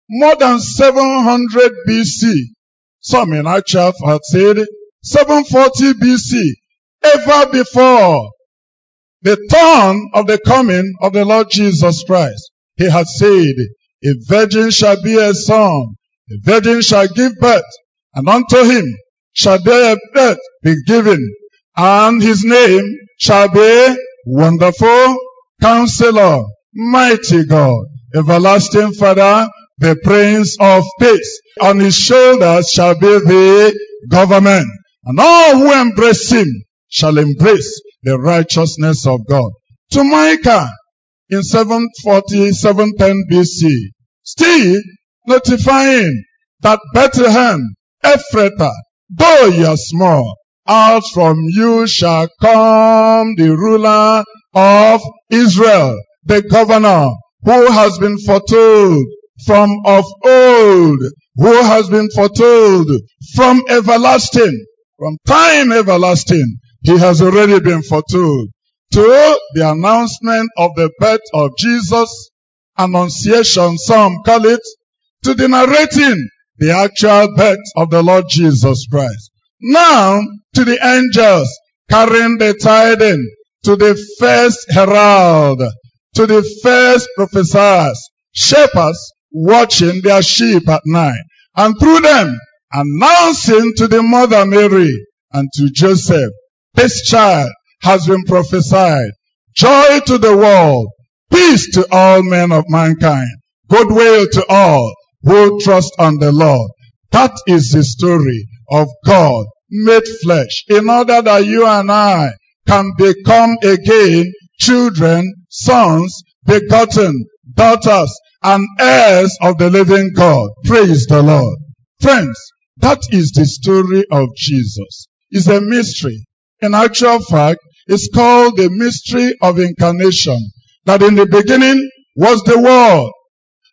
S13: more than 700 BC. Some in actual fact said 740 BC, ever before the turn of the coming of the Lord Jesus Christ. He had said, a virgin shall be a son, a virgin shall give birth, and unto him shall their birth be given, and his name shall be Wonderful Counselor, Mighty God, Everlasting Father, the Prince of Peace. On his shoulders shall be the government, and all who embrace him shall embrace the righteousness of God. To Micah in 740, 710 BC, still notifying that Bethlehem, Ephrathah, though you are small, out from you shall come the ruler of Israel, the governor, who has been foretold from of old, who has been foretold from everlasting, from time everlasting. He has already been foretold. To the announcement of the birth of Jesus, annunciation, some call it, to the narrating the actual birth of the Lord Jesus Christ. Now, to the angels carrying the tidings, to the first herald, to the first prophesiers, shepherds watching their sheep at night, and through them announcing to the mother Mary and to Joseph, this child has been prophesied. Joy to the world, peace to all men of mankind, goodwill to all who trust on the Lord. That is the story of God made flesh in order that you and I can become again children, sons, begotten, daughters, and heirs of the living God. Praise the Lord. Friends, that is the story of Jesus. It's a mystery. In actual fact, it's called the mystery of incarnation. That in the beginning was the Word.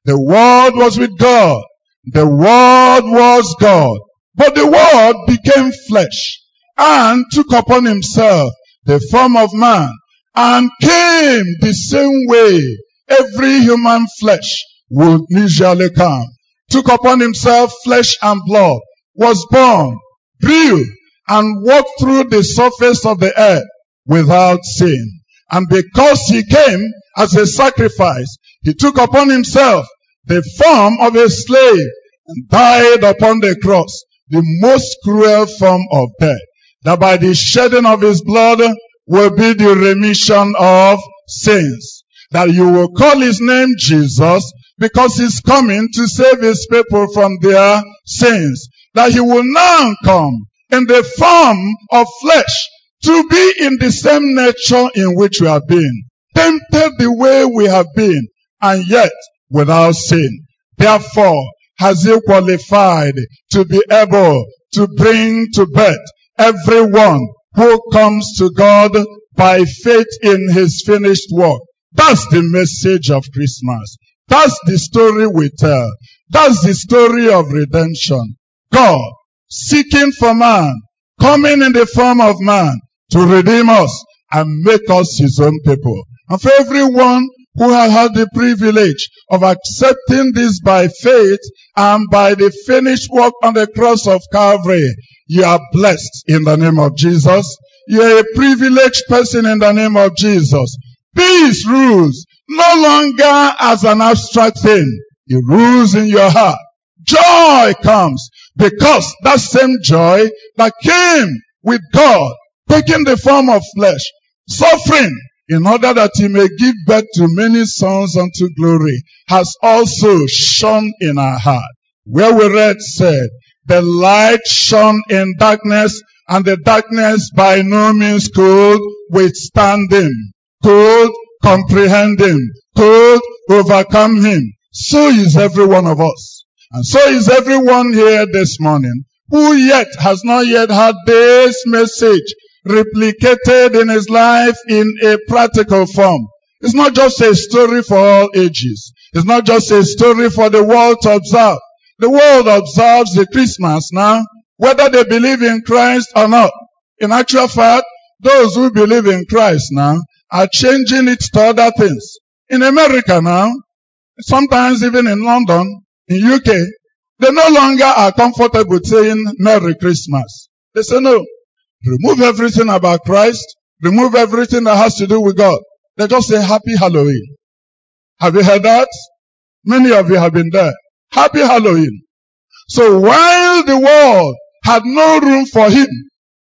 S13: The Word was with God. The Word was God. But the Word became flesh and took upon himself the form of man and came the same way every human flesh would usually come. Took upon himself flesh and blood, was born, grew, and walked through the surface of the earth without sin. And because he came as a sacrifice, he took upon himself the form of a slave and died upon the cross, the most cruel form of death, that by the shedding of his blood will be the remission of sins. That you will call his name Jesus because he's coming to save his people from their sins. That he will now come in the form of flesh to be in the same nature in which we have been. Tempted the way we have been and yet without sin. Therefore has he qualified to be able to bring to birth everyone who comes to God by faith in his finished work. That's the message of Christmas. That's the story we tell. That's the story of redemption. God seeking for man, coming in the form of man to redeem us and make us his own people. And for everyone who has had the privilege of accepting this by faith and by the finished work on the cross of Calvary, you are blessed in the name of Jesus. You are a privileged person in the name of Jesus. Peace rules no longer as an abstract thing. It rules in your heart. Joy comes because that same joy that came with God, taking the form of flesh, suffering in order that he may give birth to many sons unto glory, has also shone in our heart. Where we read said, the light shone in darkness, and the darkness by no means could withstand him, could comprehend him, could overcome him. So is every one of us. And so is everyone here this morning who yet has not yet had this message replicated in his life in a practical form. It's not just a story for all ages. It's not just a story for the world to observe. The world observes the Christmas now, whether they believe in Christ or not. In actual fact, those who believe in Christ now are changing it to other things. In America now, sometimes even in London, in UK, they no longer are comfortable saying Merry Christmas. They say no. Remove everything about Christ. Remove everything that has to do with God. They just say Happy Halloween. Have you heard that? Many of you have been there. Happy Halloween. So while the world had no room for him,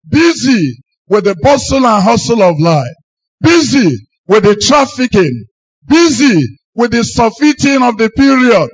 S13: busy with the bustle and hustle of life, busy with the trafficking, busy with the surfeiting of the period,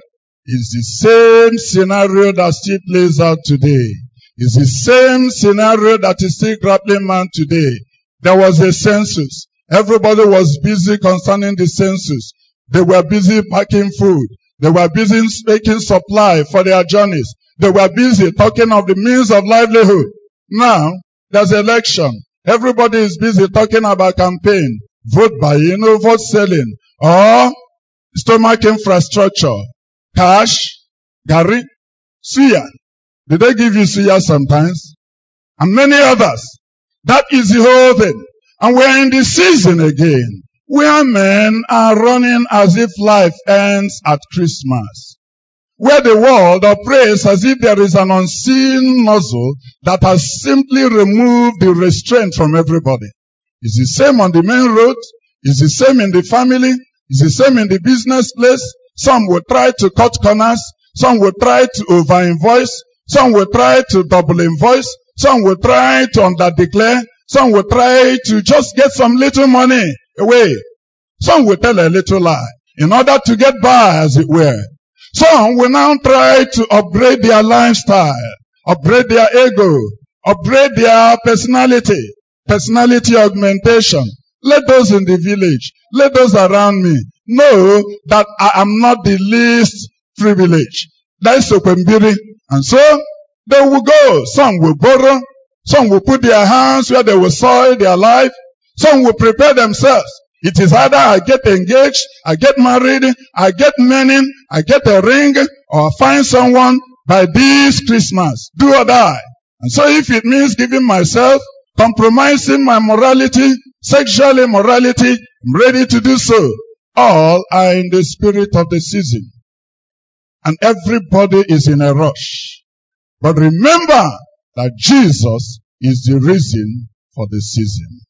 S13: is the same scenario that still plays out today. It's the same scenario that is still grappling man today. There was a census. Everybody was busy concerning the census. They were busy packing food. They were busy making supply for their journeys. They were busy talking of the means of livelihood. Now, there's election. Everybody is busy talking about campaign, vote buying or vote selling, or stomach infrastructure, cash, garri, suya. Did they give you suya sometimes? And many others. That is the whole thing. And we're in the season again where men are running as if life ends at Christmas. Where the world operates as if there is an unseen muzzle that has simply removed the restraint from everybody. It's the same on the main road. It's the same in the family. It's the same in the business place. Some will try to cut corners. Some will try to over invoice. Some will try to double invoice. Some will try to underdeclare. Some will try to just get some little money away. Some will tell a little lie in order to get by, as it were. Some will now try to upgrade their lifestyle, upgrade their ego, upgrade their personality, personality augmentation. Let those in the village, let those around me, know that I am not the least privileged. That's Okwembiri. And so they will go. Some will borrow. Some will put their hands where they will soil their life. Some will prepare themselves. It is either I get engaged, I get married, I get money, I get a ring, or I find someone by this Christmas. Do or die. And so if it means giving myself, compromising my morality, sexual immorality, I'm ready to do so. All are in the spirit of the season. And everybody is in a rush. But remember that Jesus is the reason for the season.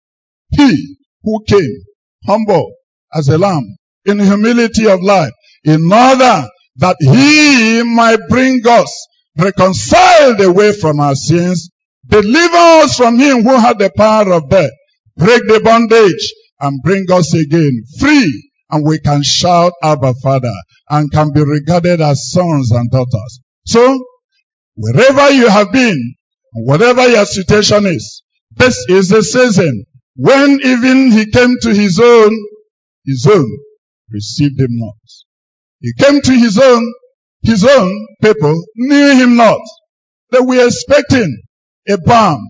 S13: He who came humble as a lamb in humility of life in order that he might bring us reconciled away from our sins, deliver us from him who had the power of death, break the bondage and bring us again free and we can shout Abba Father and can be regarded as sons and daughters. So, wherever you have been, whatever your situation is, this is the season when even he came to his own, his own received him not. He came to his own, his own people knew him not. They were expecting a bomb,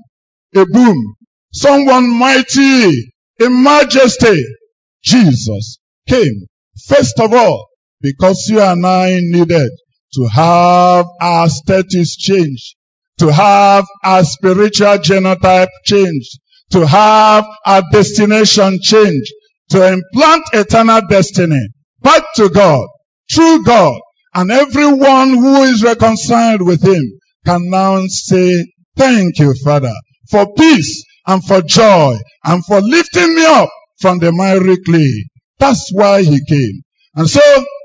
S13: a boom, someone mighty in majesty. Jesus came first of all because you and I needed to have our status changed, to have our spiritual genotype changed, to have our destination changed, to implant eternal destiny back to God, through God, and everyone who is reconciled with Him can now say, thank you, Father, for peace and for joy and for lifting me up from the miry clay. That's why He came. And so,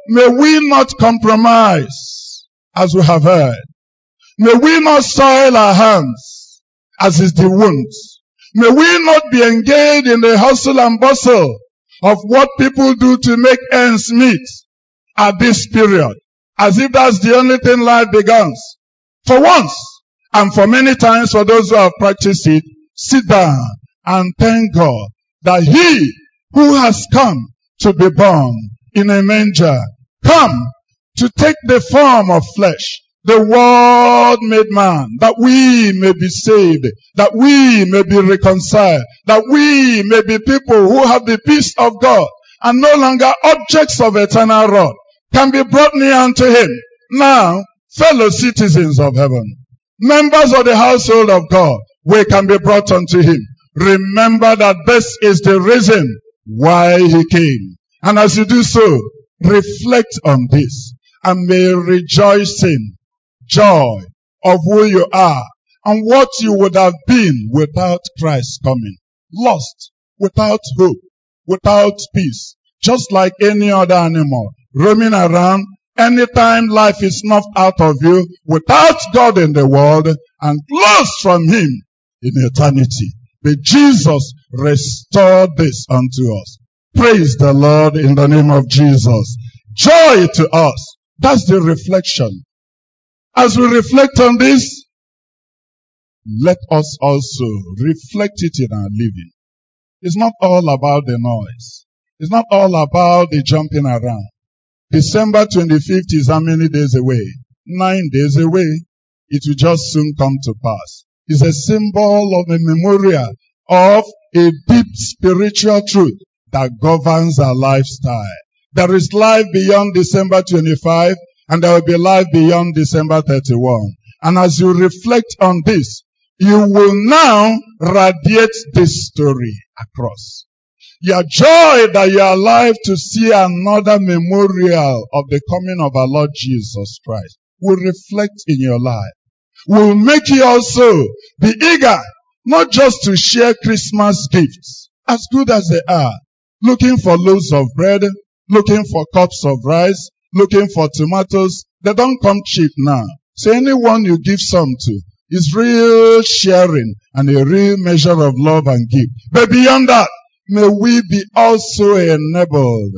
S13: may we not compromise as we have heard. May we not soil our hands as is the wounds. May we not be engaged in the hustle and bustle of what people do to make ends meet at this period, as if that's the only thing life begins. For once, and for many times for those who have practiced it, sit down and thank God that He who has come to be born in a manger, come to take the form of flesh, the word made man, that we may be saved, that we may be reconciled, that we may be people who have the peace of God and no longer objects of eternal wrath can be brought near unto him. Now, fellow citizens of heaven, members of the household of God, we can be brought unto him. Remember that this is the reason why he came. And as you do so, reflect on this and may rejoicing joy of who you are and what you would have been without Christ coming. Lost, without hope, without peace, just like any other animal roaming around anytime life is snuffed out of you without God in the world and lost from Him in eternity. But Jesus restored this unto us. Praise the Lord in the name of Jesus. Joy to us. That's the reflection as we reflect on this, let us also reflect it in our living. It's not all about the noise. It's not all about the jumping around. December 25th is how many days away? Nine days away. It will just soon come to pass. It's a symbol of a memorial of a deep spiritual truth that governs our lifestyle. There is life beyond December 25 and there will be life beyond December 31. And as you reflect on this, you will now radiate this story across. Your joy that you are alive to see another memorial of the coming of our Lord Jesus Christ will reflect in your life. Will make you also be eager, not just to share Christmas gifts, as good as they are, looking for loaves of bread, looking for cups of rice, looking for tomatoes. They don't come cheap now. So anyone you give some to is real sharing and a real measure of love and gift. But beyond that, may we be also enabled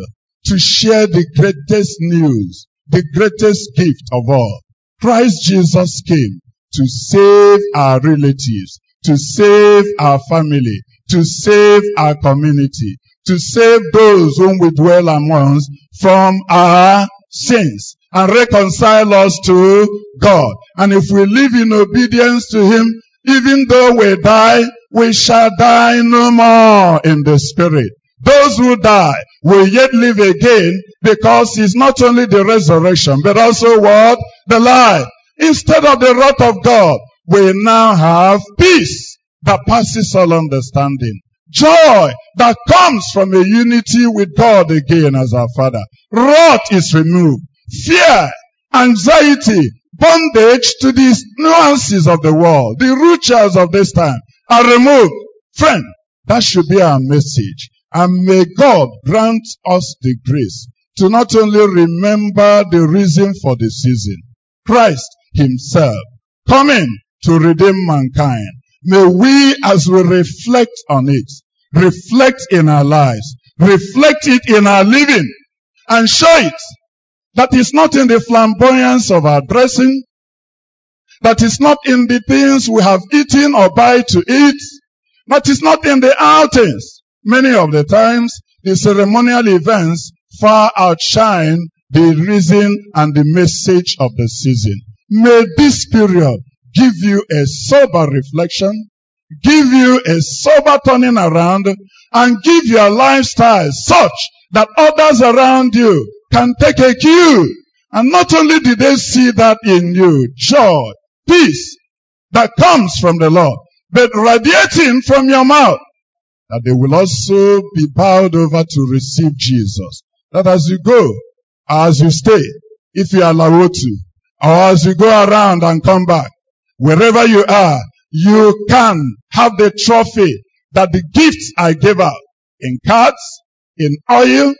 S13: to share the greatest news, the greatest gift of all. Christ Jesus came to save our relatives, to save our family, to save our community, to save those whom we dwell amongst from our sins and reconcile us to God. And if we live in obedience to Him, even though we die, we shall die no more in the Spirit. Those who die will yet live again because it's not only the resurrection, but also what? The life. Instead of the wrath of God, we now have peace that passes all understanding. Joy that comes from a unity with God again as our Father. Wrath is removed. Fear, anxiety, bondage to these nuances of the world, the rituals of this time are removed. Friend, that should be our message. And may God grant us the grace to not only remember the reason for the season, Christ himself coming to redeem mankind. May we, as we reflect on it, reflect in our lives, reflect it in our living, and show it that is not in the flamboyance of our dressing, that is not in the things we have eaten or buy to eat, that is not in the outings. Many of the times, the ceremonial events far outshine the reason and the message of the season. May this period give you a sober reflection, give you a sober turning around, and give your lifestyle such that others around you can take a cue. And not only did they see that in you, joy, peace that comes from the Lord, but radiating from your mouth, that they will also be bowed over to receive Jesus. That as you go, as you stay, if you allow to, or as you go around and come back, wherever you are, you can have the trophy that the gifts I gave out in cards, in oil,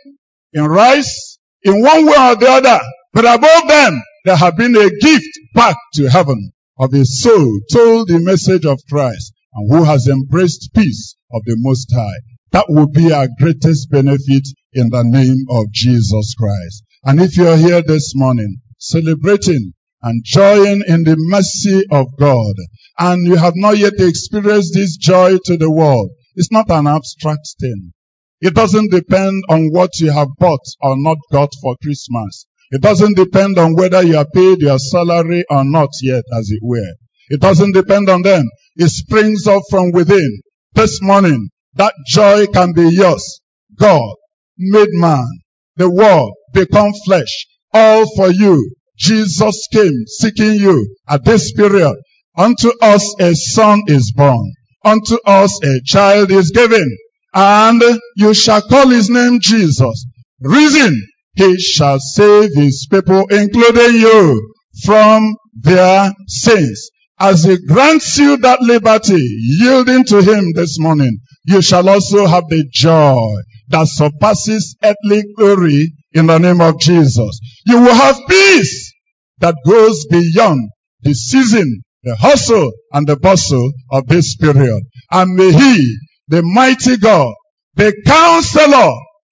S13: in rice, in one way or the other. But above them, there have been a gift back to heaven of a soul told the message of Christ and who has embraced peace of the Most High. That will be our greatest benefit in the name of Jesus Christ. And if you're here this morning celebrating and joying in the mercy of God, and you have not yet experienced this joy to the world, it's not an abstract thing. It doesn't depend on what you have bought or not got for Christmas. It doesn't depend on whether you are paid your salary or not yet, as it were. It doesn't depend on them. It springs up from within. This morning, that joy can be yours. God made man, the world, become flesh, all for you. Jesus came seeking you at this period. Unto us a son is born. Unto us a child is given. And you shall call his name Jesus. Reason, he shall save his people, including you, from their sins. As he grants you that liberty, yielding to him this morning, you shall also have the joy that surpasses earthly glory in the name of Jesus. You will have peace that goes beyond the season, the hustle, and the bustle of this period. And may he, the mighty God, the counselor,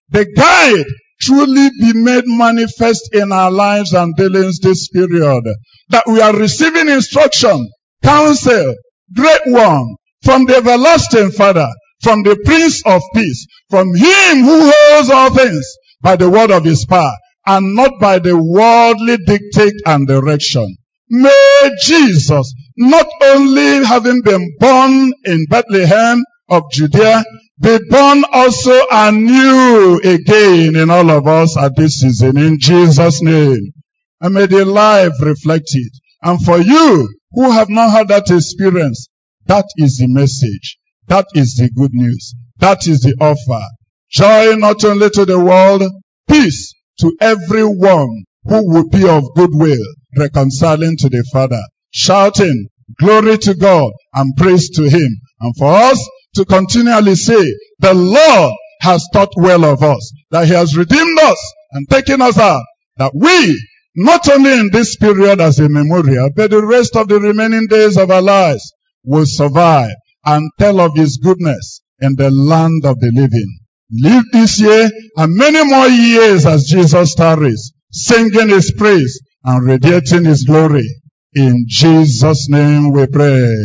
S13: the guide, truly be made manifest in our lives and dealings this period. That we are receiving instruction, counsel, great one, from the everlasting Father, from the Prince of Peace, from Him who holds all things by the word of His power, and not by the worldly dictate and direction. May Jesus, not only having been born in Bethlehem of Judea, be born also anew again in all of us at this season in Jesus' name. And may the life reflect it. And for you who have not had that experience, that is the message. That is the good news. That is the offer. Joy not only to the world, peace to everyone who would be of good will, reconciling to the Father, shouting glory to God and praise to Him. And for us to continually say, the Lord has thought well of us, that He has redeemed us and taken us out, that we, not only in this period as a memorial, but the rest of the remaining days of our lives will survive and tell of His goodness in the land of the living. Live this year and many more years as Jesus tarries, singing His praise and radiating His glory. In Jesus' name we pray.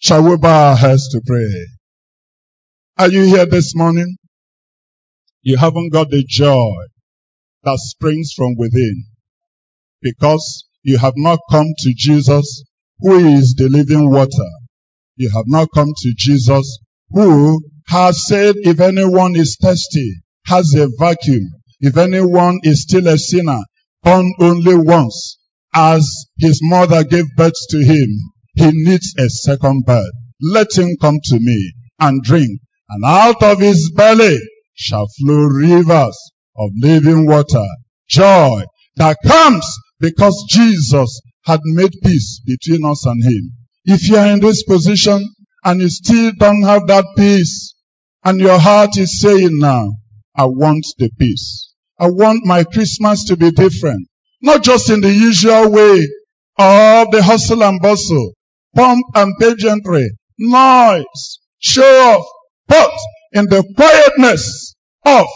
S13: Shall we bow our heads to pray? Are you here this morning? You haven't got the joy that springs from within because you have not come to Jesus who is the living water. You have not come to Jesus who has said if anyone is thirsty, has a vacuum, if anyone is still a sinner, born only once, as his mother gave birth to him, he needs a second birth. Let him come to me and drink, and out of his belly shall flow rivers of living water. Joy that comes because Jesus had made peace between us and him. If you are in this position and you still don't have that peace, and your heart is saying now, I want the peace. I want my Christmas to be different. Not just in the usual way of the hustle and bustle, pomp and pageantry, noise, show off, but in the quietness of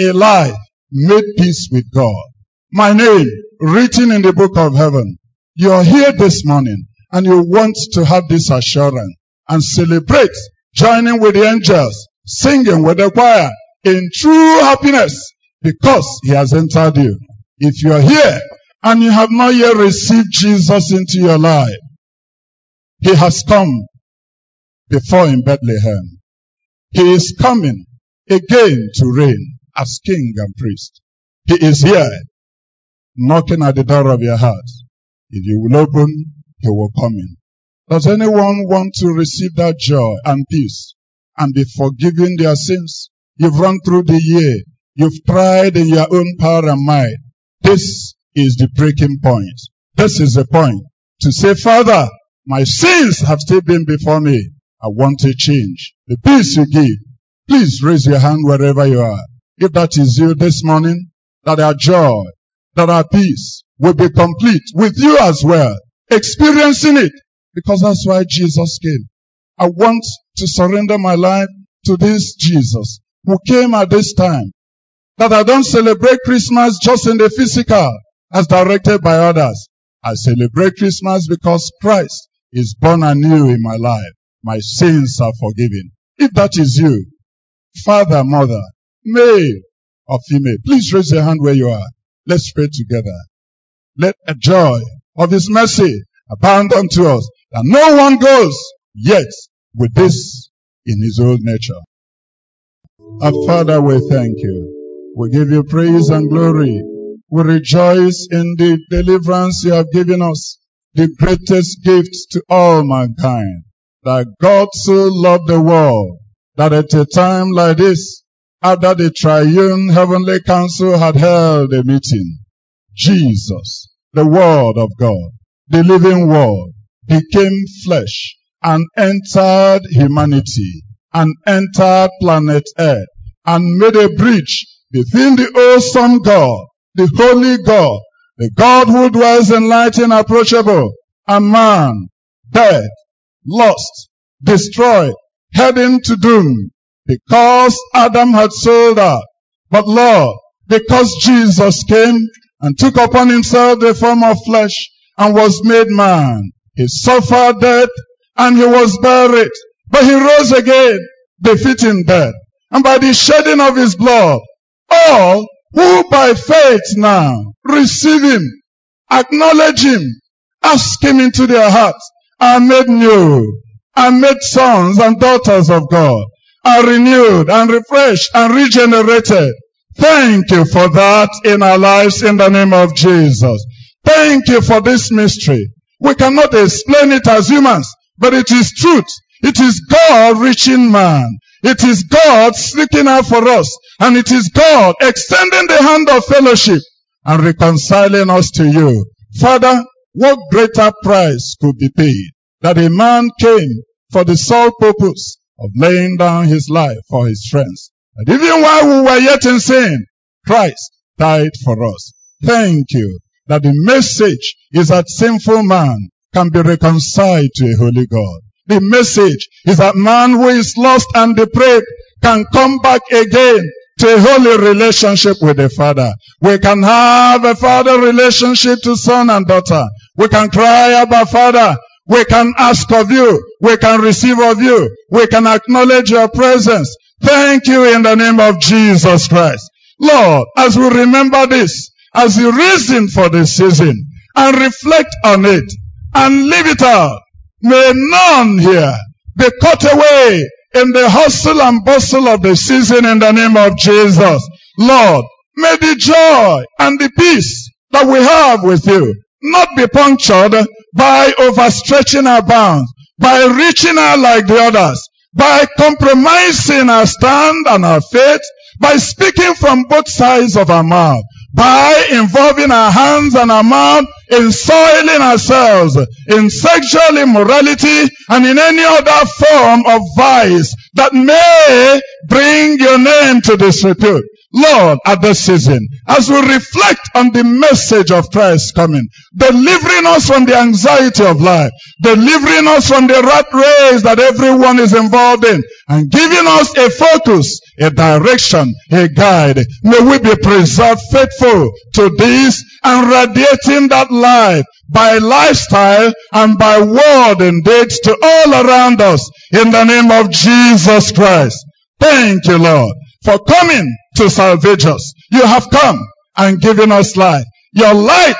S13: a life made peace with God. My name written in the book of heaven. You are here this morning and you want to have this assurance and celebrate joining with the angels, singing with the choir in true happiness because he has entered you. If you are here and you have not yet received Jesus into your life, he has come before in Bethlehem. He is coming again to reign as king and priest. He is here knocking at the door of your heart. If you will open, he will come in. Does anyone want to receive that joy and peace and be forgiven their sins? You've run through the year. You've tried in your own power and might. This is the breaking point. This is the point to say, Father, my sins have still been before me. I want to change. The peace you give. Please raise your hand wherever you are. If that is you this morning, that our joy, that our peace will be complete with you as well. Experiencing it. Because that's why Jesus came. I want to surrender my life to this Jesus who came at this time. That I don't celebrate Christmas just in the physical as directed by others. I celebrate Christmas because Christ is born anew in my life. My sins are forgiven. If that is you, father, mother, male or female, please raise your hand where you are. Let's pray together. Let a joy of His mercy abound unto us, that no one goes yet with this in his old nature. Our Father, we thank you. We give you praise and glory. We rejoice in the deliverance you have given us, the greatest gift to all mankind, that God so loved the world, that at a time like this, after the triune heavenly council had held a meeting, Jesus, the Word of God, the living Word, became flesh and entered humanity and entered planet Earth and made a bridge between the awesome God, the holy God, the God who dwells in light inapproachable, and man, dead, lost, destroyed, heading to doom, because Adam had sold out. But Lord, because Jesus came and took upon himself the form of flesh and was made man, he suffered death and he was buried. But he rose again, defeating death. And by the shedding of his blood, all who by faith now receive him, acknowledge him, ask him into their hearts, are made new, are made sons and daughters of God, are renewed and refreshed and regenerated. Thank you for that in our lives in the name of Jesus. Thank you for this mystery. We cannot explain it as humans, but it is truth. It is God reaching man. It is God speaking out for us. And it is God extending the hand of fellowship and reconciling us to you. Father, what greater price could be paid that a man came for the sole purpose of laying down his life for his friends. And even while we were yet in sin, Christ died for us. Thank you that the message is that sinful man can be reconciled to a holy God. The message is that man who is lost and depraved can come back again to a holy relationship with the Father. We can have a father relationship to son and daughter. We can cry Abba Father. We can ask of you. We can receive of you. We can acknowledge your presence. Thank you in the name of Jesus Christ. Lord, as we remember this, as you reason for the season and reflect on it and live it out, may none here be cut away in the hustle and bustle of the season in the name of Jesus. Lord, may the joy and the peace that we have with you not be punctured by overstretching our bounds, by reaching out like the others, by compromising our stand and our faith, by speaking from both sides of our mouth, by involving our hands and our mouth in soiling ourselves in sexual immorality and in any other form of vice that may bring your name to disrepute. Lord, at this season, as we reflect on the message of Christ coming, delivering us from the anxiety of life, delivering us from the rat race that everyone is involved in, and giving us a focus, a direction, a guide, may we be preserved faithful to this and radiating that life by lifestyle and by word and deeds to all around us in the name of Jesus Christ. Thank you, Lord, for coming to salvage us. You have come and given us life. Your light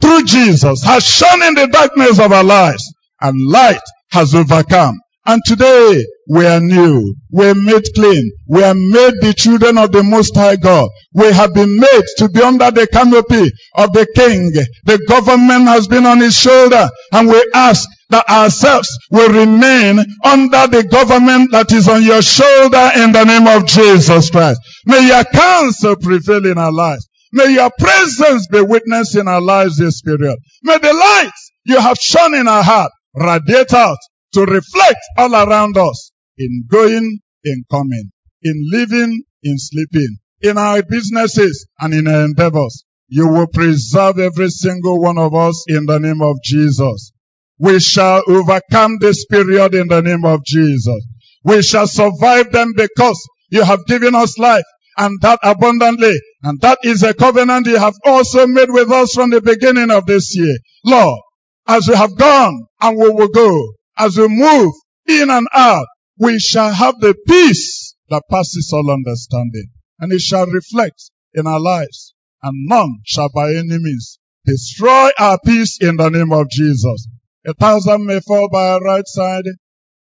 S13: through Jesus has shone in the darkness of our lives and light has overcome. And today we are new. We are made clean. We are made the children of the Most High God. We have been made to be under the canopy of the King. The government has been on his shoulder and we ask that ourselves will remain under the government that is on your shoulder in the name of Jesus Christ. May your counsel prevail in our lives. May your presence be witnessed in our lives this period. May the light you have shone in our heart radiate out to reflect all around us in going, in coming, in living, in sleeping, in our businesses and in our endeavors. You will preserve every single one of us in the name of Jesus. We shall overcome this period in the name of Jesus. We shall survive them because you have given us life and that abundantly. And that is a covenant you have also made with us from the beginning of this year. Lord, as we have gone and we will go, as we move in and out, we shall have the peace that passes all understanding. And it shall reflect in our lives. And none shall by any means destroy our peace in the name of Jesus. A thousand may fall by our right side,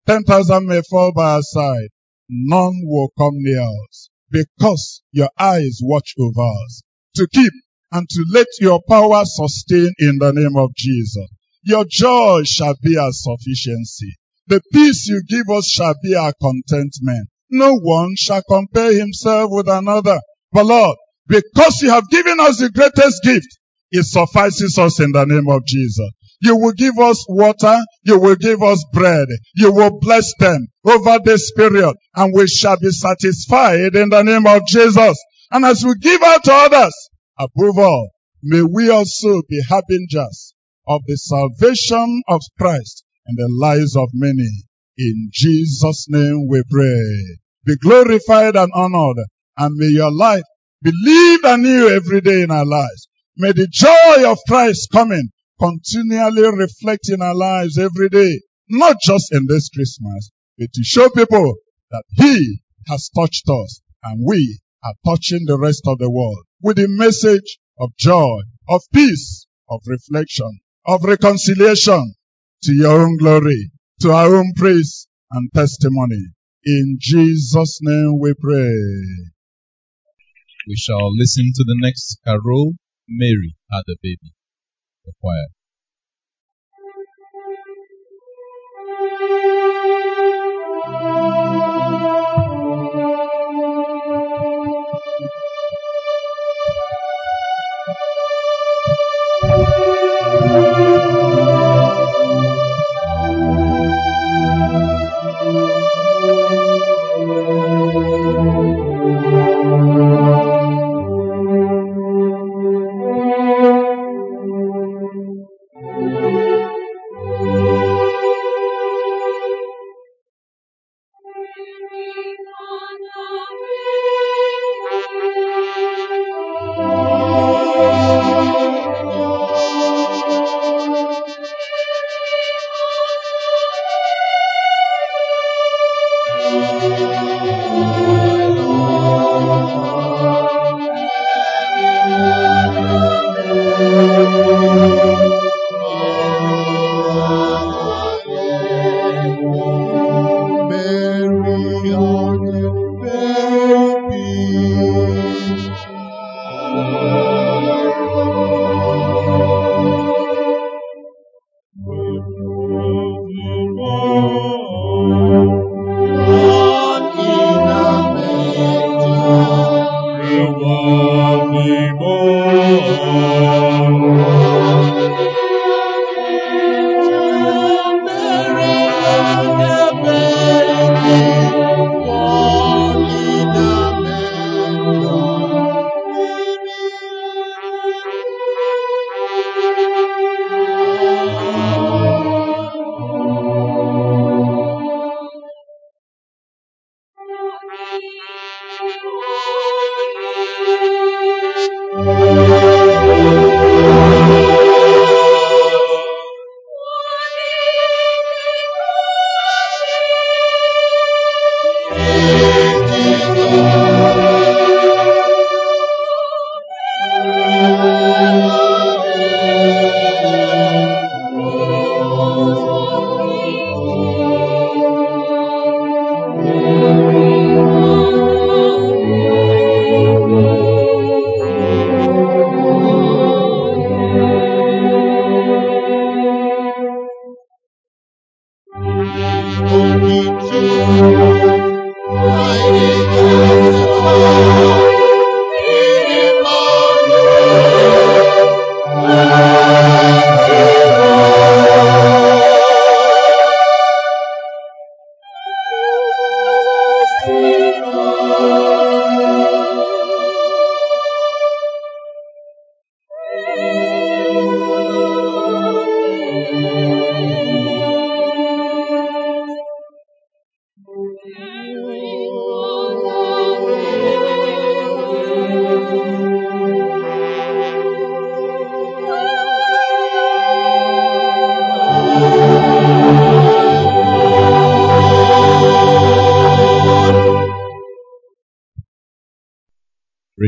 S13: ten thousand may fall by our side. None will come near us because your eyes watch over us to keep and to let your power sustain in the name of Jesus. Your joy shall be our sufficiency. The peace you give us shall be our contentment. No one shall compare himself with another. But Lord, because you have given us the greatest gift, it suffices us in the name of Jesus. You will give us water. You will give us bread. You will bless them over this period and we shall be satisfied in the name of Jesus. And as we give out to others, above all, may we also be harbingers of the salvation of Christ in the lives of many. In Jesus' name we pray. Be glorified and honored and may your life be lived anew every day in our lives. May the joy of Christ coming continually reflect in our lives every day, not just in this Christmas, but to show people that He has touched us and we are touching the rest of the world with the message of joy, of peace, of reflection, of reconciliation to your own glory, to our own praise and testimony. In Jesus' name we pray.
S1: We shall listen to the next carol. Mary had a baby the choir.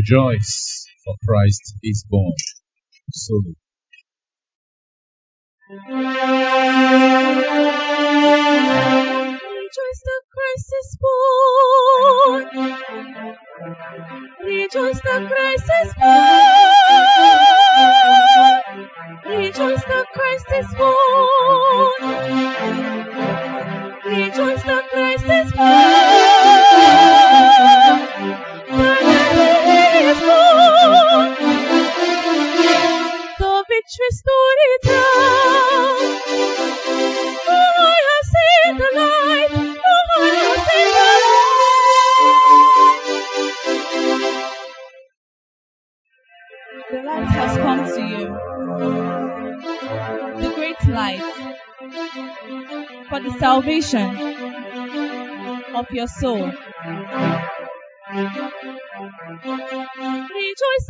S2: Rejoice, for Christ is born. Solo.
S1: Rejoice, the Christ is born. Rejoice, the Christ is born. Rejoice, the Christ is born. salvation of your soul. Rejoice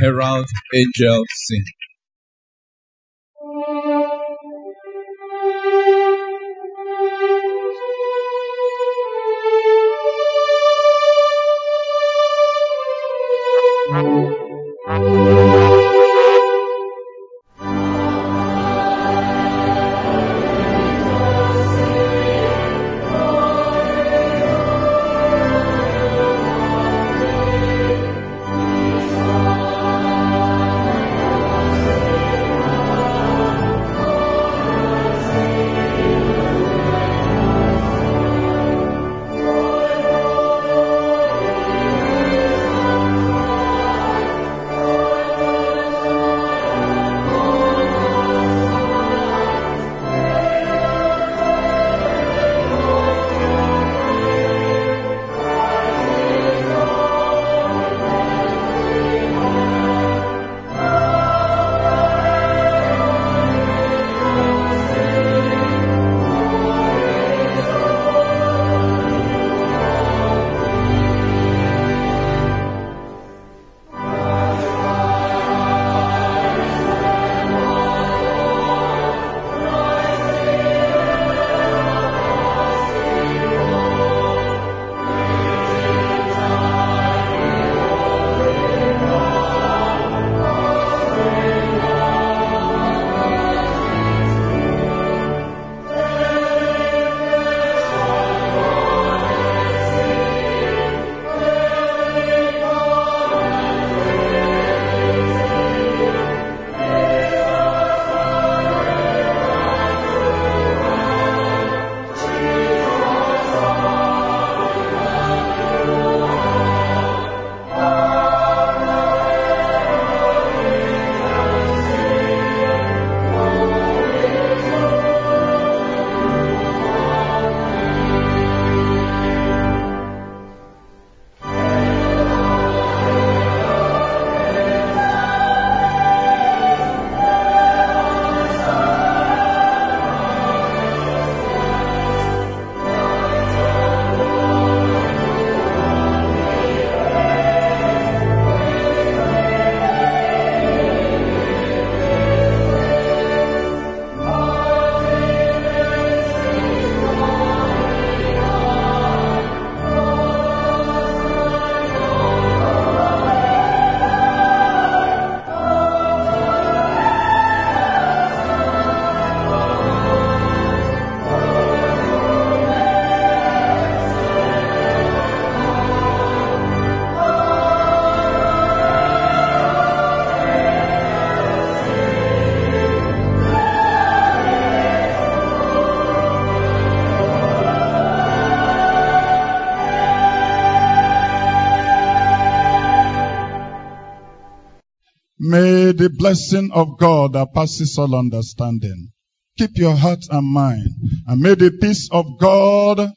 S2: herald angels sing.
S13: The blessing of God that passes all understanding keep your heart and mind. And may the peace of God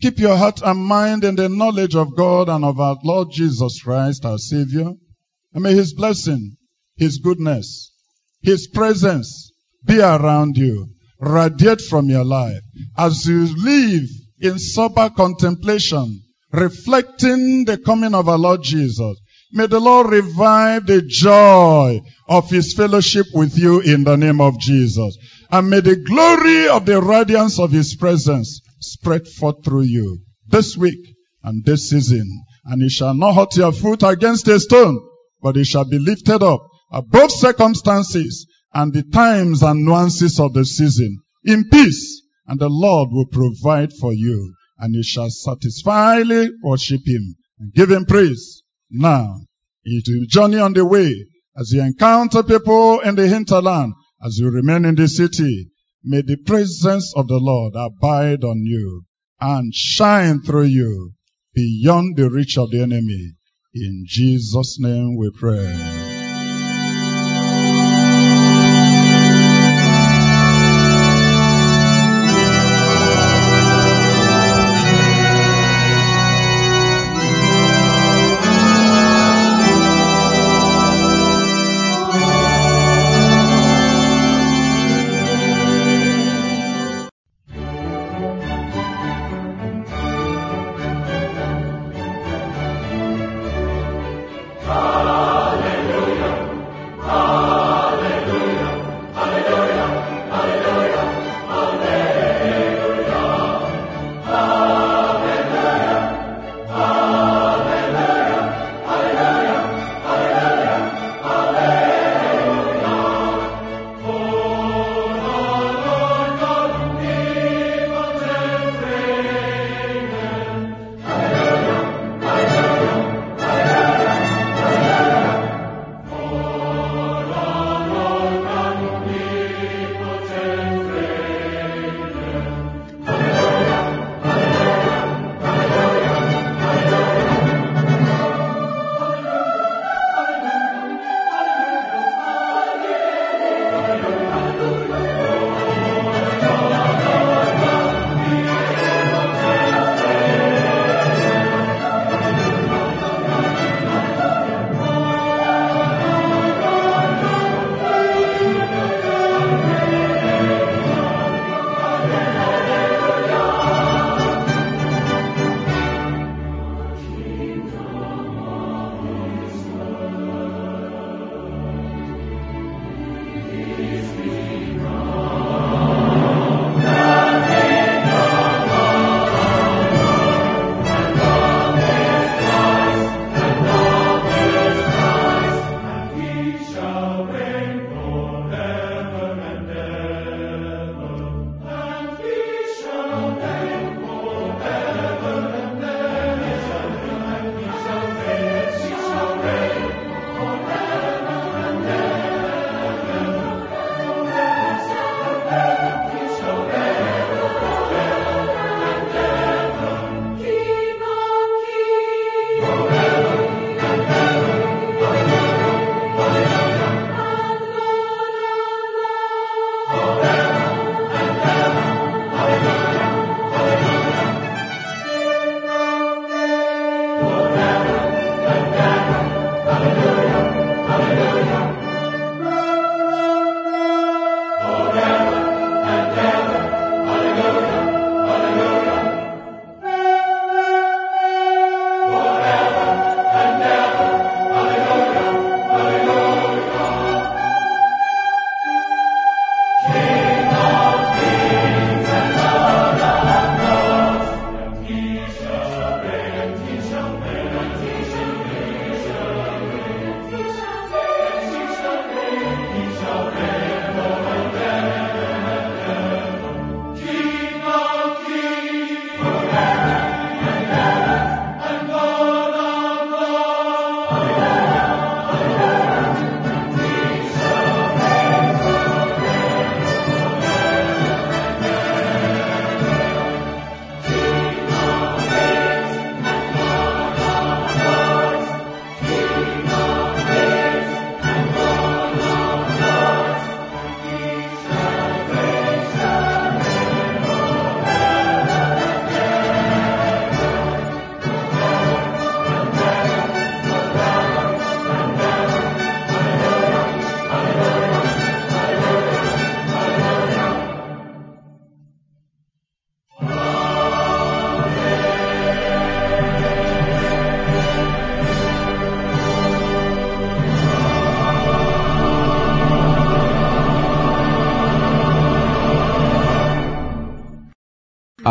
S13: keep your heart and mind in the knowledge of God and of our Lord Jesus Christ, our Savior. And may His blessing, His goodness, His presence be around you, radiate from your life as you live in sober contemplation, reflecting the coming of our Lord Jesus. May the Lord revive the joy of His fellowship with you in the name of Jesus. And may the glory of the radiance of His presence spread forth through you this week and this season. And it shall not hurt your foot against a stone, but it shall be lifted up above circumstances and the times and nuances of the season in peace. And the Lord will provide for you and you shall satisfyly worship Him and give Him praise. Now, it will journey on the way as you encounter people in the hinterland, as you remain in the city. May the presence of the Lord abide on you and shine through you beyond the reach of the enemy. In Jesus' name we pray.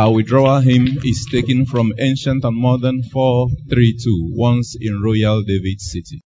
S2: Our withdrawal hymn is taken from Ancient and Modern 432, Once in Royal David City.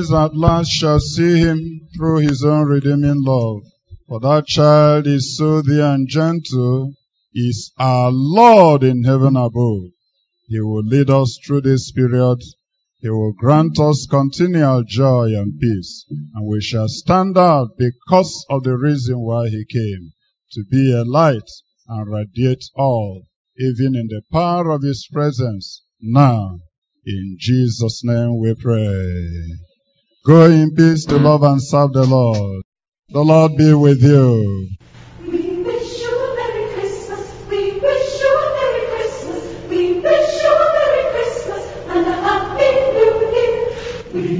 S13: Eyes at last shall see him through his own redeeming love. For that child is so dear and gentle, is our Lord in heaven above. He will lead us through this period. He will grant us continual joy and peace, and we shall stand out because of the reason why he came, to be a light and radiate all, even in the power of his presence, now in Jesus' name we pray. Go in peace to love and serve the Lord. The Lord be with you.
S1: We wish you a Merry Christmas. We wish you a Merry Christmas. We wish you a Merry Christmas and a Happy New Year.